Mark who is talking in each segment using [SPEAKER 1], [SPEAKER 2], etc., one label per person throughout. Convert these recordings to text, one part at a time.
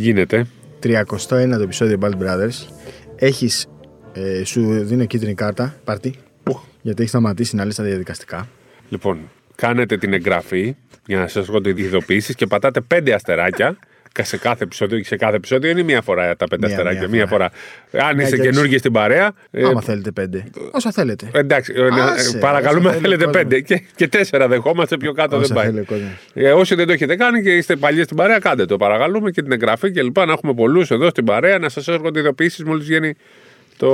[SPEAKER 1] καλησπέρα.
[SPEAKER 2] Γίνεται.
[SPEAKER 1] 31ο επεισόδιο Band Brothers. Έχεις. Ε, σου δίνω κίτρινη κάρτα, πάρτι. Γιατί έχεις σταματήσει να λες τα διαδικαστικά.
[SPEAKER 2] Λοιπόν, κάνετε την εγγραφή για να σας έρχονται οι ειδοποιήσεις και πατάτε πέντε αστεράκια σε κάθε επεισόδιο. Σε κάθε επεισόδιο είναι μία φορά τα πέντε
[SPEAKER 1] Μία-
[SPEAKER 2] αστεράκια.
[SPEAKER 1] μία
[SPEAKER 2] Μία φορά. Αν
[SPEAKER 1] Μια
[SPEAKER 2] είστε
[SPEAKER 1] και
[SPEAKER 2] καινούργοι στην παρέα. ε,
[SPEAKER 1] Άμα θέλετε πέντε. Όσα θέλετε.
[SPEAKER 2] Εντάξει, ε,
[SPEAKER 1] Άσε,
[SPEAKER 2] ε, παρακαλούμε,
[SPEAKER 1] όσα θέλει
[SPEAKER 2] θέλετε
[SPEAKER 1] ο κόσμος.
[SPEAKER 2] πέντε. Και, και τέσσερα δεχόμαστε, πιο κάτω
[SPEAKER 1] Όσα
[SPEAKER 2] δεν πάει.
[SPEAKER 1] θέλει ο κόσμος.
[SPEAKER 2] Ε, όσοι δεν το έχετε κάνει και είστε παλιοί στην παρέα, κάντε το. Παρακαλούμε και την εγγραφή και λοιπά. Να έχουμε πολλούς εδώ στην παρέα, να σας έρχονται ειδοποιήσεις μόλις βγαίνει το.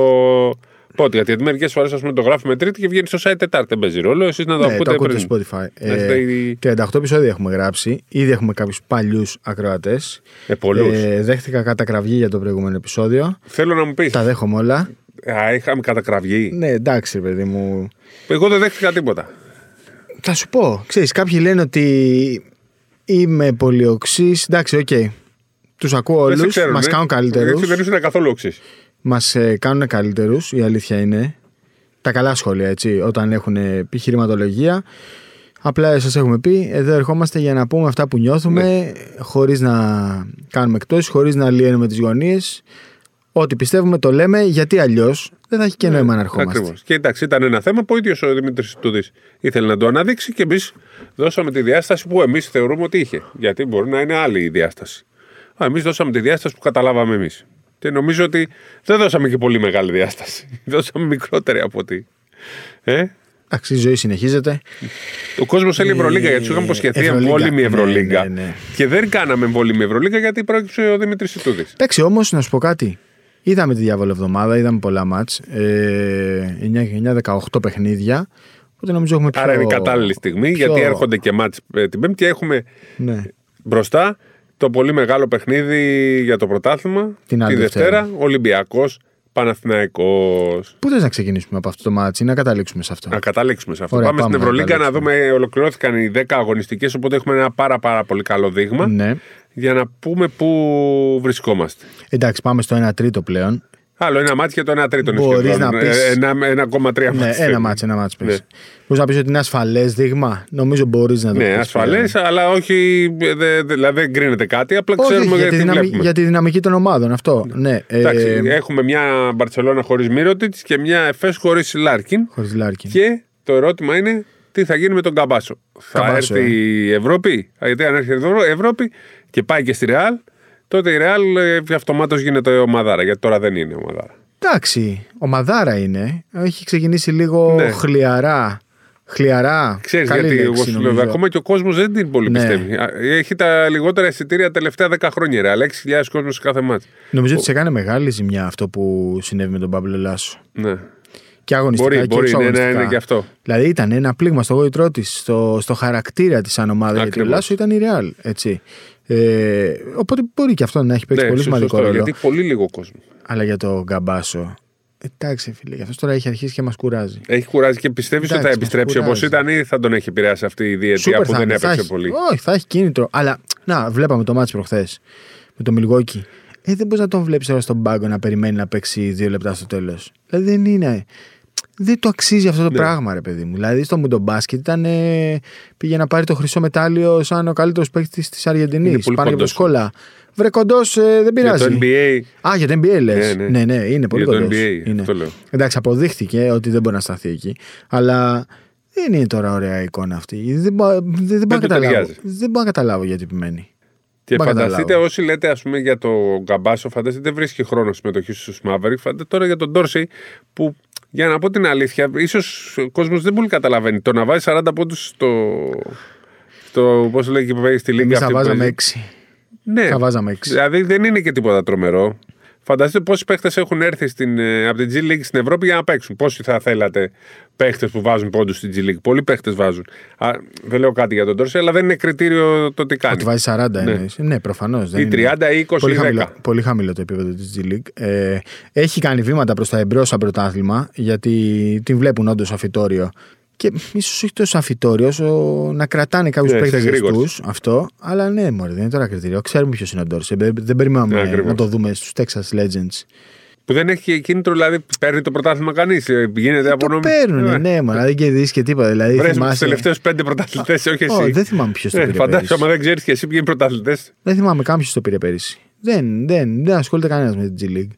[SPEAKER 2] Πότε, γιατί μερικές φορές το γράφουμε Τρίτη και βγαίνει στο site Τετάρτη. Δεν παίζει ρόλο. Εσείς να το
[SPEAKER 1] Ναι,
[SPEAKER 2] ακούτε
[SPEAKER 1] το ακούτε
[SPEAKER 2] πριν.
[SPEAKER 1] στο Spotify.
[SPEAKER 2] Να
[SPEAKER 1] Ε,
[SPEAKER 2] είστε οι-
[SPEAKER 1] 38 επεισόδια έχουμε γράψει. Ήδη έχουμε κάποιους παλιούς ακροατές.
[SPEAKER 2] Ε, πολλούς.
[SPEAKER 1] δέχτηκα κατά κραυγή για το προηγούμενο επεισόδιο.
[SPEAKER 2] Θέλω να μου πεις.
[SPEAKER 1] Τα δέχομαι όλα.
[SPEAKER 2] Α, είχαμε κατακραυγή.
[SPEAKER 1] Ναι, εντάξει, παιδί μου.
[SPEAKER 2] Εγώ δεν δέχτηκα τίποτα.
[SPEAKER 1] Θα σου πω. Ξέρεις, κάποιοι λένε ότι είμαι πολύ οξύς. Εντάξει, οκ. Τους ακούω
[SPEAKER 2] Δεν σε
[SPEAKER 1] όλους.
[SPEAKER 2] ξέρουν,
[SPEAKER 1] Μας
[SPEAKER 2] ε.
[SPEAKER 1] κάνουν καλύτερους.
[SPEAKER 2] Έτσι δεν ήσουν καθόλου οξύς.
[SPEAKER 1] Μας ε, κάνουν καλύτερους. Η αλήθεια είναι. Τα καλά σχόλια, έτσι. Όταν έχουν επιχειρηματολογία. Απλά σας έχουμε πει, εδώ ερχόμαστε για να πούμε αυτά που νιώθουμε,
[SPEAKER 2] Ναι.
[SPEAKER 1] χωρίς να κάνουμε εκτός, χωρίς να λειαίνουμε τις γωνίες. Ό,τι πιστεύουμε το λέμε, γιατί αλλιώς δεν θα έχει και νόημα να ερχόμαστε.
[SPEAKER 2] Ακριβώς. Και εντάξει, ήταν ένα θέμα που ο ίδιος ο Δημήτρης Τούδη ήθελε να το αναδείξει και εμείς δώσαμε τη διάσταση που εμείς θεωρούμε ότι είχε. Γιατί μπορεί να είναι άλλη η διάσταση. Εμείς δώσαμε τη διάσταση που καταλάβαμε εμείς. Και νομίζω ότι δεν δώσαμε και πολύ μεγάλη διάσταση. Δώσαμε μικρότερη από ότι. Ε;
[SPEAKER 1] Εντάξει, η ζωή συνεχίζεται.
[SPEAKER 2] Ο κόσμος θέλει Ευρωλίγκα γιατί σου είχαμε υποσχεθεί
[SPEAKER 1] Ευρωλίγκα.
[SPEAKER 2] εμβόλυμη
[SPEAKER 1] Ναι,
[SPEAKER 2] Ευρωλίγκα.
[SPEAKER 1] ναι, ναι.
[SPEAKER 2] Και δεν κάναμε εμβόλυμη Ευρωλίγκα γιατί πρόκειψε ο Δημήτρης Τούδη.
[SPEAKER 1] Εντάξει, όμως να σου πω κάτι. Είδαμε τη διάβολη εβδομάδα, είδαμε πολλά μάτς, ε, 9-18 παιχνίδια. Οπότε νομίζω έχουμε πιο...
[SPEAKER 2] Άρα είναι η κατάλληλη στιγμή
[SPEAKER 1] πιο-
[SPEAKER 2] γιατί έρχονται και μάτς ε, την Πέμπτη και έχουμε
[SPEAKER 1] Ναι.
[SPEAKER 2] μπροστά το πολύ μεγάλο παιχνίδι για το πρωτάθλημα.
[SPEAKER 1] Την άλλη
[SPEAKER 2] τη Δευτέρα,
[SPEAKER 1] Δευτέρα.
[SPEAKER 2] Ολυμπιακός, Παναθηναϊκός.
[SPEAKER 1] Πού θες να ξεκινήσουμε από αυτό το μάτς ή να καταλήξουμε σε αυτό;
[SPEAKER 2] Να καταλήξουμε σε αυτό.
[SPEAKER 1] Ωραία,
[SPEAKER 2] πάμε,
[SPEAKER 1] πάμε
[SPEAKER 2] στην
[SPEAKER 1] να
[SPEAKER 2] Ευρωλίγκα να
[SPEAKER 1] καταλήξουμε.
[SPEAKER 2] δούμε. Ολοκληρώθηκαν οι 10 αγωνιστικές οπότε έχουμε ένα πάρα, πάρα πολύ καλό δείγμα
[SPEAKER 1] Ναι.
[SPEAKER 2] για να πούμε πού βρισκόμαστε.
[SPEAKER 1] Εντάξει, πάμε στο 1 τρίτο πλέον.
[SPEAKER 2] Άλλο ένα ματς και το ένα τρίτο είναι
[SPEAKER 1] Μπορείς
[SPEAKER 2] σχεδόν.
[SPEAKER 1] να πεις-
[SPEAKER 2] Ε, Ένα, 1,3
[SPEAKER 1] ναι,
[SPEAKER 2] ματς.
[SPEAKER 1] ένα ματς, ένα ματς πες.
[SPEAKER 2] Ναι.
[SPEAKER 1] Μπορείς να πεις ότι είναι ασφαλές δείγμα; Νομίζω μπορείς να το
[SPEAKER 2] Ναι,
[SPEAKER 1] πεις
[SPEAKER 2] ασφαλές,
[SPEAKER 1] πλέον.
[SPEAKER 2] αλλά όχι. δε- δε- Δηλαδή δεν κρίνεται κάτι, απλά
[SPEAKER 1] Όχι,
[SPEAKER 2] ξέρουμε
[SPEAKER 1] για,
[SPEAKER 2] γιατί
[SPEAKER 1] τη δυναμι-
[SPEAKER 2] βλέπουμε.
[SPEAKER 1] για τη δυναμική των ομάδων, αυτό. Ναι,
[SPEAKER 2] Εντάξει,
[SPEAKER 1] ε,
[SPEAKER 2] έχουμε μια Μπαρσελόνα χωρίς Μίροτιτς και μια Εφές χωρίς Λάρκιν.
[SPEAKER 1] χωρίς Λάρκιν.
[SPEAKER 2] Και το ερώτημα είναι τι θα γίνει με τον Καμπάτσο; Θα
[SPEAKER 1] Καμπάτσο,
[SPEAKER 2] έρθει
[SPEAKER 1] ε.
[SPEAKER 2] η Ευρώπη; Γιατί αν έρθει η Ευρώπη και πάει και στη Ρεάλ, τότε η Ρεάλ αυτομάτως γίνεται ομαδάρα. Γιατί τώρα δεν είναι ομαδάρα.
[SPEAKER 1] Εντάξει, ο Μαδάρα είναι. Έχει ξεκινήσει λίγο
[SPEAKER 2] Ναι.
[SPEAKER 1] χλιαρά. Χλιαρά.
[SPEAKER 2] Ξέρεις
[SPEAKER 1] Καλή
[SPEAKER 2] γιατί,
[SPEAKER 1] λέξη,
[SPEAKER 2] εγώ σου λέω,
[SPEAKER 1] νομίζω.
[SPEAKER 2] ακόμα και ο κόσμος δεν την πολύ
[SPEAKER 1] Ναι.
[SPEAKER 2] πιστεύει. Α, Έχει τα λιγότερα εισιτήρια τα τελευταία 10 χρόνια. η Ρεάλ, 6.000 κόσμος σε κάθε μάτς.
[SPEAKER 1] Νομίζω ότι σε έκανε μεγάλη ζημιά αυτό που συνέβη με τον Παύλο Λάσο.
[SPEAKER 2] Ναι.
[SPEAKER 1] Και αγωνιστικά
[SPEAKER 2] Μπορεί,
[SPEAKER 1] και
[SPEAKER 2] μπορεί ναι, ναι,
[SPEAKER 1] εξωαγωνιστικά.
[SPEAKER 2] είναι και αυτό.
[SPEAKER 1] Δηλαδή ήταν ένα πλήγμα στο γόητρό της, στο, στο χαρακτήρα της σαν ομάδα. Γιατί ο
[SPEAKER 2] Ακριβώς.
[SPEAKER 1] Λάσο ήταν η Real. Έτσι. Ε, οπότε μπορεί και αυτό να έχει παίξει
[SPEAKER 2] Ναι,
[SPEAKER 1] πολύ
[SPEAKER 2] σωστό,
[SPEAKER 1] σημαντικό
[SPEAKER 2] σωστό,
[SPEAKER 1] ρόλο.
[SPEAKER 2] Γιατί πολύ λίγο κόσμο.
[SPEAKER 1] Αλλά για το Γκαμπάσο. Εντάξει, φίλε, γι' αυτός τώρα έχει αρχίσει και μας κουράζει.
[SPEAKER 2] Έχει κουράζει και πιστεύεις ότι θα
[SPEAKER 1] Εντάξει,
[SPEAKER 2] επιστρέψει
[SPEAKER 1] μας
[SPEAKER 2] όπως
[SPEAKER 1] κουράζει.
[SPEAKER 2] ήταν ή θα τον έχει επηρεάσει αυτή η διετία
[SPEAKER 1] Σούπερ
[SPEAKER 2] που
[SPEAKER 1] θα
[SPEAKER 2] δεν
[SPEAKER 1] είναι, θα
[SPEAKER 2] έπαιξε
[SPEAKER 1] έχει-
[SPEAKER 2] πολύ;
[SPEAKER 1] Όχι, θα έχει κίνητρο. Αλλά να, βλέπαμε το μάτι προχθές με το Μιλγόκι. Ε, δεν μπορείς να τον βλέπεις τώρα στον πάγκο να περιμένει να παίξει δύο λεπτά στο τέλος. Δηλαδή δεν είναι. Δεν το αξίζει αυτό το
[SPEAKER 2] Ναι.
[SPEAKER 1] πράγμα, ρε παιδί μου. Δηλαδή στο Μουντομπάσκετ ήταν. Ε, πήγε να πάρει το χρυσό μετάλλιο σαν ο καλύτερος παίκτης της Αργεντινής.
[SPEAKER 2] Είναι πολύ
[SPEAKER 1] Πάνω από το
[SPEAKER 2] κοντός.
[SPEAKER 1] σκόλα. Βρε κοντός, δεν
[SPEAKER 2] Για
[SPEAKER 1] πειράζει.
[SPEAKER 2] το NBA.
[SPEAKER 1] Α, για το NBA λες.
[SPEAKER 2] Ναι,
[SPEAKER 1] Ναι,
[SPEAKER 2] ναι.
[SPEAKER 1] ναι, είναι πολύ
[SPEAKER 2] Για το
[SPEAKER 1] κοντός.
[SPEAKER 2] NBA,
[SPEAKER 1] Είναι.
[SPEAKER 2] αυτό λέω.
[SPEAKER 1] Εντάξει, αποδείχθηκε ότι δεν μπορεί να σταθεί εκεί. Αλλά δεν είναι τώρα ωραία εικόνα αυτή. Δεν, μπο- δεν, δεν, μπορώ να
[SPEAKER 2] του
[SPEAKER 1] καταλάβω.
[SPEAKER 2] ταιριάζει.
[SPEAKER 1] δεν μπορώ να καταλάβω γιατί επιμένει.
[SPEAKER 2] Και
[SPEAKER 1] Μα
[SPEAKER 2] φανταστείτε
[SPEAKER 1] καταλάβω.
[SPEAKER 2] όσοι λέτε ας πούμε, για το Γκαμπάσο, φανταστείτε δεν βρίσκει χρόνο συμμετοχής στους Μαύρικ. Φανταστείτε τώρα για τον Ντόρσεϊ που για να πω την αλήθεια, ίσως ο κόσμος δεν πολύ καταλαβαίνει. Το να βάζει 40 πόντους στο. στο Πώς λέει και που παίζει στη Λίγκα.
[SPEAKER 1] Εμείς θα
[SPEAKER 2] αυτή που
[SPEAKER 1] βάζαμε
[SPEAKER 2] παίζει.
[SPEAKER 1] 6.
[SPEAKER 2] Ναι,
[SPEAKER 1] θα βάζαμε έξι.
[SPEAKER 2] Δηλαδή δεν είναι και τίποτα τρομερό. Φανταστείτε πόσοι παίχτες έχουν έρθει στην, ε, από την G League στην Ευρώπη για να παίξουν. Πόσοι θα θέλατε παίχτες που βάζουν πόντους στην G League. Πολλοί παίχτες βάζουν. Α, δεν λέω κάτι για τον Τόρση, αλλά δεν είναι κριτήριο το τι κάνει.
[SPEAKER 1] Ότι βάζει 40
[SPEAKER 2] Ναι.
[SPEAKER 1] ναι, ναι προφανώς.
[SPEAKER 2] Ή 30 ή 20
[SPEAKER 1] πολύ
[SPEAKER 2] ή 10.
[SPEAKER 1] χαμηλό, πολύ χαμηλό το επίπεδο της G League. Ε, έχει κάνει βήματα προς τα εμπρός σαν πρωτάθλημα, γιατί την βλέπουν όντως αφιτόριο. Και ίσως όχι τόσο αφιτόριο, όσο να κρατάνε κάποιους
[SPEAKER 2] Ναι,
[SPEAKER 1] παίκτες
[SPEAKER 2] γρήγορους.
[SPEAKER 1] ρευστού. Αυτό. Αλλά ναι, μωρέ, δεν είναι τώρα κριτήριο. Ξέρουμε ποιος είναι ο Ντόρσε. Δεν περιμέναμε
[SPEAKER 2] Ναι, ακριβώς.
[SPEAKER 1] να το δούμε στους Texas Legends.
[SPEAKER 2] Που δεν έχει κίνητρο, δηλαδή παίρνει το πρωτάθλημα κανείς. Γίνεται
[SPEAKER 1] Το
[SPEAKER 2] απονομή.
[SPEAKER 1] παίρνουν,
[SPEAKER 2] Ε,
[SPEAKER 1] ναι, μα δεν κερδίσει και τίποτα. Δηλαδή,
[SPEAKER 2] Βρες με τους
[SPEAKER 1] θυμάσαι...
[SPEAKER 2] τελευταίους πέντε πρωταθλητές, όχι εσύ.
[SPEAKER 1] Ω, δεν θυμάμαι ποιος το
[SPEAKER 2] Ε,
[SPEAKER 1] πήρε.
[SPEAKER 2] Φαντάζομαι,
[SPEAKER 1] πέρυσι.
[SPEAKER 2] άμα δεν ξέρεις και εσύ ποιοι είναι πρωταθλητές.
[SPEAKER 1] Δεν θυμάμαι κάποιο το πήρε πέρυσι. Δεν, δεν, δεν ασχολείται κανένας με την G League.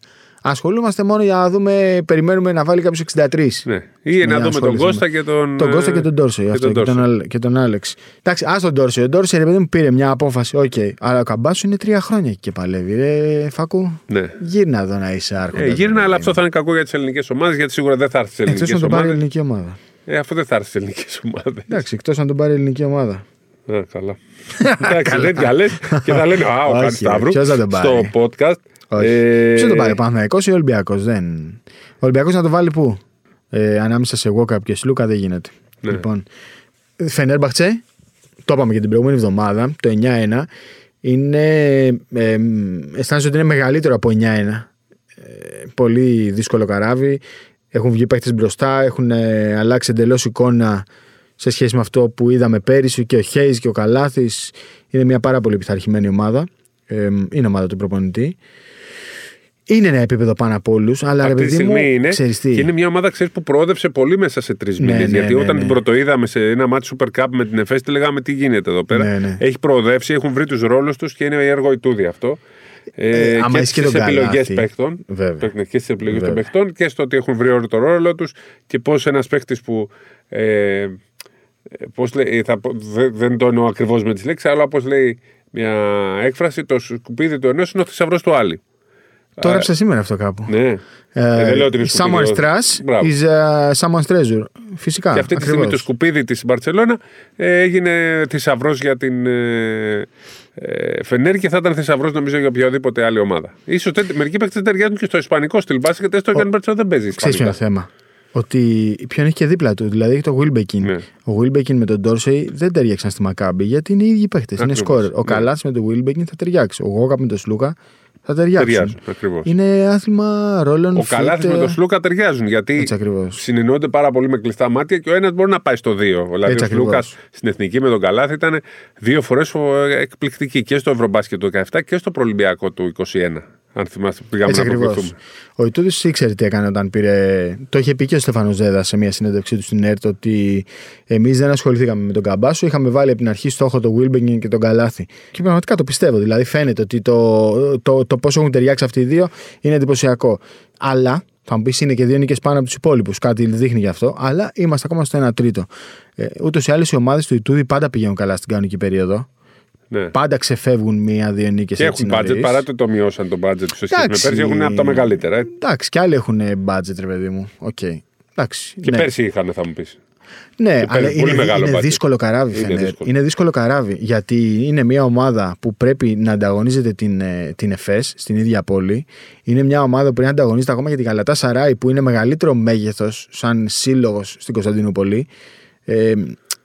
[SPEAKER 1] Ασχολούμαστε μόνο για να δούμε, περιμένουμε να βάλει κάποιος 63.
[SPEAKER 2] Ναι. Ή να δούμε τον Κώστα και τον.
[SPEAKER 1] Τον Κώστα και τον Ντόρσεϊ.
[SPEAKER 2] και
[SPEAKER 1] αυτό,
[SPEAKER 2] τον
[SPEAKER 1] Και, τον,
[SPEAKER 2] Ντόρσεϊ.
[SPEAKER 1] Αλ- και τον Άλεξ. Εντάξει, ας τον Ντόρσεϊ. Ο Ντόρσεϊ, ρε παιδί μου, πήρε μια απόφαση. Οκ. Αλλά ο Καμπάτσο είναι τρία χρόνια εκεί και παλεύει. Ρε, Φάκου.
[SPEAKER 2] Ναι.
[SPEAKER 1] Γύρνα εδώ να είσαι άρχοντας.
[SPEAKER 2] Ε, γύρνα, αλλά αυτό θα είναι κακό για τις ελληνικές ομάδες, γιατί σίγουρα δεν θα έρθει στις
[SPEAKER 1] Εκτός
[SPEAKER 2] ελληνικές
[SPEAKER 1] να τον πάρει η
[SPEAKER 2] ομάδες.
[SPEAKER 1] ελληνική ομάδα.
[SPEAKER 2] Ε, αυτό δεν θα έρθει στις ελληνικές ομάδες.
[SPEAKER 1] Εντάξει, εκτός να τον πάρει η ελληνική ομάδα.
[SPEAKER 2] Α, καλά. Εντάξει, τέτοια λες και θα λένε Α, ο
[SPEAKER 1] Όχι,
[SPEAKER 2] Χάρης Σταύρου
[SPEAKER 1] ποιος θα τον πάρει;
[SPEAKER 2] στο podcast.
[SPEAKER 1] Όχι.
[SPEAKER 2] Ε,
[SPEAKER 1] Ποιο τον πάρει, Παναθηναϊκός ή Ολυμπιακός; Δεν. Ο Ολυμπιακός να το βάλει πού; Ε, ανάμεσα σε Walkup και Σλούκα δεν γίνεται.
[SPEAKER 2] Ναι.
[SPEAKER 1] Λοιπόν. Φενέρμπαχτσε, το είπαμε και την προηγούμενη εβδομάδα, το 9-1. Είναι. Ε, αισθάνεσαι ότι είναι μεγαλύτερο από 9-1. Ε, πολύ δύσκολο καράβι. Έχουν βγει παίχτε μπροστά, έχουν ε, αλλάξει εντελώς εικόνα σε σχέση με αυτό που είδαμε πέρυσι και ο Χέις και ο Καλάθης. Είναι μια πάρα πολύ πειθαρχημένη ομάδα. Ε, είναι ομάδα του προπονητή. Είναι ένα επίπεδο πάνω από όλους, αλλά ρε
[SPEAKER 2] Αυτή τη
[SPEAKER 1] παιδί μου,
[SPEAKER 2] στιγμή είναι.
[SPEAKER 1] ξέρεις τι.
[SPEAKER 2] Και είναι μια ομάδα ξέρεις, που προόδευσε πολύ μέσα σε τρεις
[SPEAKER 1] Ναι,
[SPEAKER 2] μήνες.
[SPEAKER 1] ναι,
[SPEAKER 2] γιατί
[SPEAKER 1] ναι,
[SPEAKER 2] όταν
[SPEAKER 1] ναι.
[SPEAKER 2] την πρωτοείδαμε σε ένα μάτι Super Cup με την Εφέστη, λέγαμε τι γίνεται εδώ πέρα.
[SPEAKER 1] Ναι, ναι.
[SPEAKER 2] Έχει προοδεύσει, έχουν βρει τους ρόλους τους και είναι έργο ητούδη αυτό. Ε,
[SPEAKER 1] Ε, άμα
[SPEAKER 2] και
[SPEAKER 1] είσαι και
[SPEAKER 2] στι
[SPEAKER 1] τον
[SPEAKER 2] επιλογές
[SPEAKER 1] Καλάθι.
[SPEAKER 2] παίχτων.
[SPEAKER 1] Βέβαια.
[SPEAKER 2] Παίχνει Και στις επιλογές των
[SPEAKER 1] Βέβαια.
[SPEAKER 2] παιχτών και στο ότι έχουν βρει όλο το ρόλο τους και πώς ένας παίχτης που. Ε, πώς λέει, θα, πω- δεν, δεν το εννοώ ακριβώς με τις λέξεις, αλλά όπως λέει μια έκφραση, το σκουπίδι του ενός είναι ο θησαυρός του άλλου.
[SPEAKER 1] Το έγραψα σήμερα αυτό κάπου.
[SPEAKER 2] Ναι. Ε, δεν λέω ότι είναι σκουπίδι,
[SPEAKER 1] someone's
[SPEAKER 2] όχι.
[SPEAKER 1] trash
[SPEAKER 2] Μπράβο.
[SPEAKER 1] is uh, someone's treasure. Φυσικά.
[SPEAKER 2] Και αυτή τη στιγμή
[SPEAKER 1] ακριβώς.
[SPEAKER 2] το σκουπίδι της Μπαρσελόνα ε, έγινε θησαυρός για την ε, ε, Φενέρ και θα ήταν θησαυρός νομίζω για οποιαδήποτε άλλη ομάδα. σω μερικοί παίκτες ταιριάζουν και στο ισπανικό στυλ μπάσκετ, έστω και αν η Μπαρσελόνα δεν παίζει.
[SPEAKER 1] Ξέρεις ποιο είναι το
[SPEAKER 2] ισπανικά.
[SPEAKER 1] θέμα; Ότι ποιον έχει και δίπλα του. Δηλαδή έχει το Wilbekin.
[SPEAKER 2] Ναι.
[SPEAKER 1] Ο Wilbekin με τον Dorsey δεν ταιριάξαν στη Μακάμπη γιατί είναι οι ίδιοι παίχτε. Είναι
[SPEAKER 2] Ακριβώς,
[SPEAKER 1] σκόρερ. Ο
[SPEAKER 2] ναι.
[SPEAKER 1] Καλάθ με τον Wilbekin θα ταιριάξει. Ο Γόκαπ με τον Σλούκα θα ταιριάξουν.
[SPEAKER 2] Ταιριάζουν ακριβώς.
[SPEAKER 1] Είναι άθλημα ρόλων.
[SPEAKER 2] Ο
[SPEAKER 1] fit,
[SPEAKER 2] Καλάθι με
[SPEAKER 1] ε,
[SPEAKER 2] τον Σλούκα ταιριάζουν γιατί
[SPEAKER 1] Έτσι ακριβώς.
[SPEAKER 2] συνεννόονται πάρα πολύ με κλειστά μάτια και ο ένας μπορεί να πάει στο δύο. Δηλαδή
[SPEAKER 1] Έτσι
[SPEAKER 2] ο Σλούκας
[SPEAKER 1] ακριβώς.
[SPEAKER 2] στην εθνική με τον Καλάθι ήταν δύο φορές εκπληκτική και στο Ευρωμπάσκετ του 17 και στο Προλυμπιακό του 21. Αν θυμάστε, πήγαμε
[SPEAKER 1] Έτσι
[SPEAKER 2] να
[SPEAKER 1] ακριβώς.
[SPEAKER 2] προκληθούμε.
[SPEAKER 1] Ο Ιτούδης ήξερε τι έκανε όταν πήρε. Το είχε πει και ο Στεφανό Ζέδα σε μια συνέντευξή του στην ΕΡΤ ότι εμείς δεν ασχοληθήκαμε με τον Καμπάσο. Είχαμε βάλει από την αρχή στόχο τον Βίλμπεγκιν και τον Καλάθι. Και πραγματικά το πιστεύω. Δηλαδή φαίνεται ότι το, το, το πώ έχουν ταιριάξει αυτοί οι δύο είναι εντυπωσιακό. Αλλά θα μου πεις είναι και δύο νίκες πάνω από τους υπόλοιπους. Κάτι δείχνει γι' αυτό. Αλλά είμαστε ακόμα στο 1 τρίτο. Ε, Ούτως ή άλλως οι ομάδες του Ιτούδη πάντα πηγαίνουν καλά στην κανονική περίοδο.
[SPEAKER 2] Ναι.
[SPEAKER 1] Πάντα ξεφεύγουν μία-δύο νίκες
[SPEAKER 2] Και έχουν budget παρά το το μειώσαν το budget τους σε σχέση με
[SPEAKER 1] Εντάξει.
[SPEAKER 2] πέρσι. Έχουν από τα μεγαλύτερα. ε.
[SPEAKER 1] Εντάξει, και άλλοι έχουν budget, ρε παιδί μου. Οκ. Εντάξει.
[SPEAKER 2] Και
[SPEAKER 1] ναι.
[SPEAKER 2] πέρσι είχαν, θα μου πεις.
[SPEAKER 1] Ναι,
[SPEAKER 2] και
[SPEAKER 1] αλλά
[SPEAKER 2] πέρυσι πολύ
[SPEAKER 1] είναι,
[SPEAKER 2] μεγάλο
[SPEAKER 1] είναι
[SPEAKER 2] budget.
[SPEAKER 1] δύσκολο καράβι,
[SPEAKER 2] Είναι
[SPEAKER 1] Φενέρ.
[SPEAKER 2] δύσκολο.
[SPEAKER 1] Είναι δύσκολο καράβι. Γιατί είναι μια ομάδα που πρέπει να ανταγωνίζεται την, ε, την ΕΦΕΣ στην ίδια πόλη. Είναι μια ομάδα που πρέπει να ανταγωνίζεται ακόμα και την Γαλατασαράι, που είναι μεγαλύτερο μέγεθος σαν σύλλογος στην Κωνσταντινούπολη. Ε,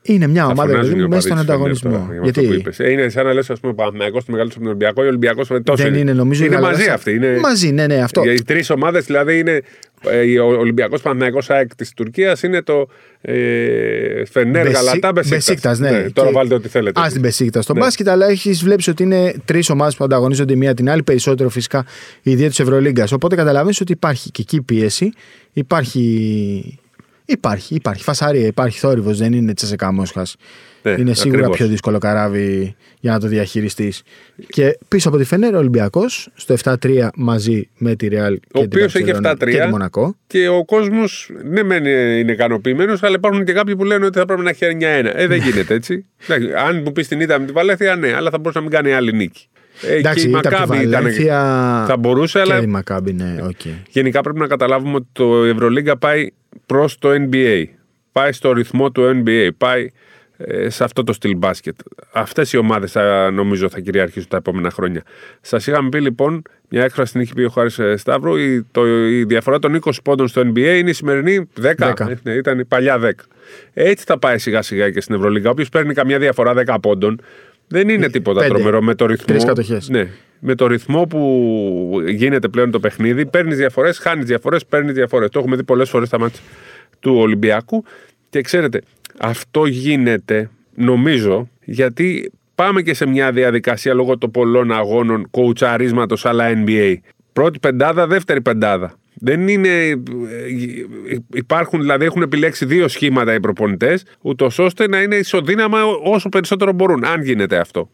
[SPEAKER 1] είναι μια
[SPEAKER 2] Θα
[SPEAKER 1] ομάδα
[SPEAKER 2] φωνάζουν
[SPEAKER 1] δηλαδή,
[SPEAKER 2] οι
[SPEAKER 1] μέσα στον
[SPEAKER 2] οπαδοί της
[SPEAKER 1] ανταγωνισμό.
[SPEAKER 2] Φενέρ τώρα, για αυτό που
[SPEAKER 1] Γιατί
[SPEAKER 2] είπες. Ε, Είναι σαν να λες, ας πούμε, Παναθυναϊκό του μεγαλύτερο από τον Ολυμπιακό. Ο Ολυμπιακός τόσο
[SPEAKER 1] δεν είναι, νομίζω, η
[SPEAKER 2] Είναι
[SPEAKER 1] Γαλατά
[SPEAKER 2] μαζί
[SPEAKER 1] Σαράι.
[SPEAKER 2] αυτοί. Είναι...
[SPEAKER 1] Μαζί, ναι, ναι, αυτό.
[SPEAKER 2] Οι τρεις ομάδες δηλαδή είναι. ε, Ο Ολυμπιακός Παναθυναϊκό ΑΕΚ της Τουρκίας είναι το ε, Φενέρ
[SPEAKER 1] Μπεσί-
[SPEAKER 2] Γαλατά
[SPEAKER 1] Μπεσίκτας, ναι.
[SPEAKER 2] Τώρα
[SPEAKER 1] Και-
[SPEAKER 2] βάλτε ό,τι θέλετε.
[SPEAKER 1] Α, στην Πεσίκτα. Στο
[SPEAKER 2] Ναι.
[SPEAKER 1] μπάσκετ, αλλά έχεις βλέπει ότι είναι τρεις ομάδες που ανταγωνίζονται η μία την άλλη, περισσότερο φυσικά η δύο της Ευρωλίγκας. Οπότε καταλαβαίνεις ότι υπάρχει και εκεί πίεση. Υπάρχει. Υπάρχει, υπάρχει φασαρία, υπάρχει θόρυβος, δεν είναι τσεσεκά Μόσχα.
[SPEAKER 2] Ναι,
[SPEAKER 1] είναι σίγουρα
[SPEAKER 2] ακριβώς.
[SPEAKER 1] πιο δύσκολο καράβι για να το διαχειριστείς. Και πίσω από τη Φενέρα, ο Ολυμπιακός στο 7-3 μαζί με τη Ρεάλ
[SPEAKER 2] Ο
[SPEAKER 1] και την
[SPEAKER 2] οποίος έχει
[SPEAKER 1] Μπαρτσελόνα
[SPEAKER 2] 7-3
[SPEAKER 1] και τη Μονακό.
[SPEAKER 2] και ο κόσμος ναι, μεν είναι ικανοποιημένος, αλλά υπάρχουν και κάποιοι που λένε ότι θα πρέπει να έχει 9-1. Ε, δεν γίνεται έτσι. Εντάξει, αν μου πεις την ήττα με τη Βαλέθια, ναι, αλλά θα μπορούσε να μην κάνει άλλη νίκη. Ε,
[SPEAKER 1] Εντάξει,
[SPEAKER 2] και η
[SPEAKER 1] ήταν από τη
[SPEAKER 2] Μακάμπη ήταν.
[SPEAKER 1] Βαλένθια
[SPEAKER 2] Θα μπορούσε,
[SPEAKER 1] και
[SPEAKER 2] αλλά
[SPEAKER 1] η Μακάμπι, ναι, οκ.
[SPEAKER 2] γενικά πρέπει να καταλάβουμε ότι το Ευρωλίγκα πάει προς το NBA. Πάει στο ρυθμό του NBA. Πάει ε, σε αυτό το στυλ μπάσκετ. Αυτές οι ομάδες νομίζω θα κυριαρχήσουν τα επόμενα χρόνια. Σας είχαμε πει λοιπόν, μια έκφραση την είχε πει ο Χάρης Σταύρου, η, το, η διαφορά των 20 πόντων στο NBA είναι η σημερινή 10.
[SPEAKER 1] Δέκα.
[SPEAKER 2] Ε, ναι, ήταν η παλιά 10. Έτσι θα πάει σιγά σιγά και στην Ευρωλίγκα. Όποιος παίρνει καμιά διαφορά 10 πόντων, δεν είναι τίποτα
[SPEAKER 1] πέντε.
[SPEAKER 2] τρομερό με το ρυθμό.
[SPEAKER 1] Τρεις κατοχές.
[SPEAKER 2] Ναι, με το ρυθμό που γίνεται πλέον το παιχνίδι, παίρνεις διαφορές, χάνεις διαφορές, παίρνεις διαφορές. Το έχουμε δει πολλές φορές στα μάτια του Ολυμπιακού. Και ξέρετε, αυτό γίνεται, νομίζω, γιατί πάμε και σε μια διαδικασία λόγω των πολλών αγώνων κοουτσαρίσματος αλλά NBA. Πρώτη πεντάδα, δεύτερη πεντάδα. Δεν είναι. ε, Υπάρχουν, δηλαδή έχουν επιλέξει δύο σχήματα οι προπονητές, ούτως ώστε να είναι ισοδύναμα όσο περισσότερο μπορούν, αν γίνεται αυτό.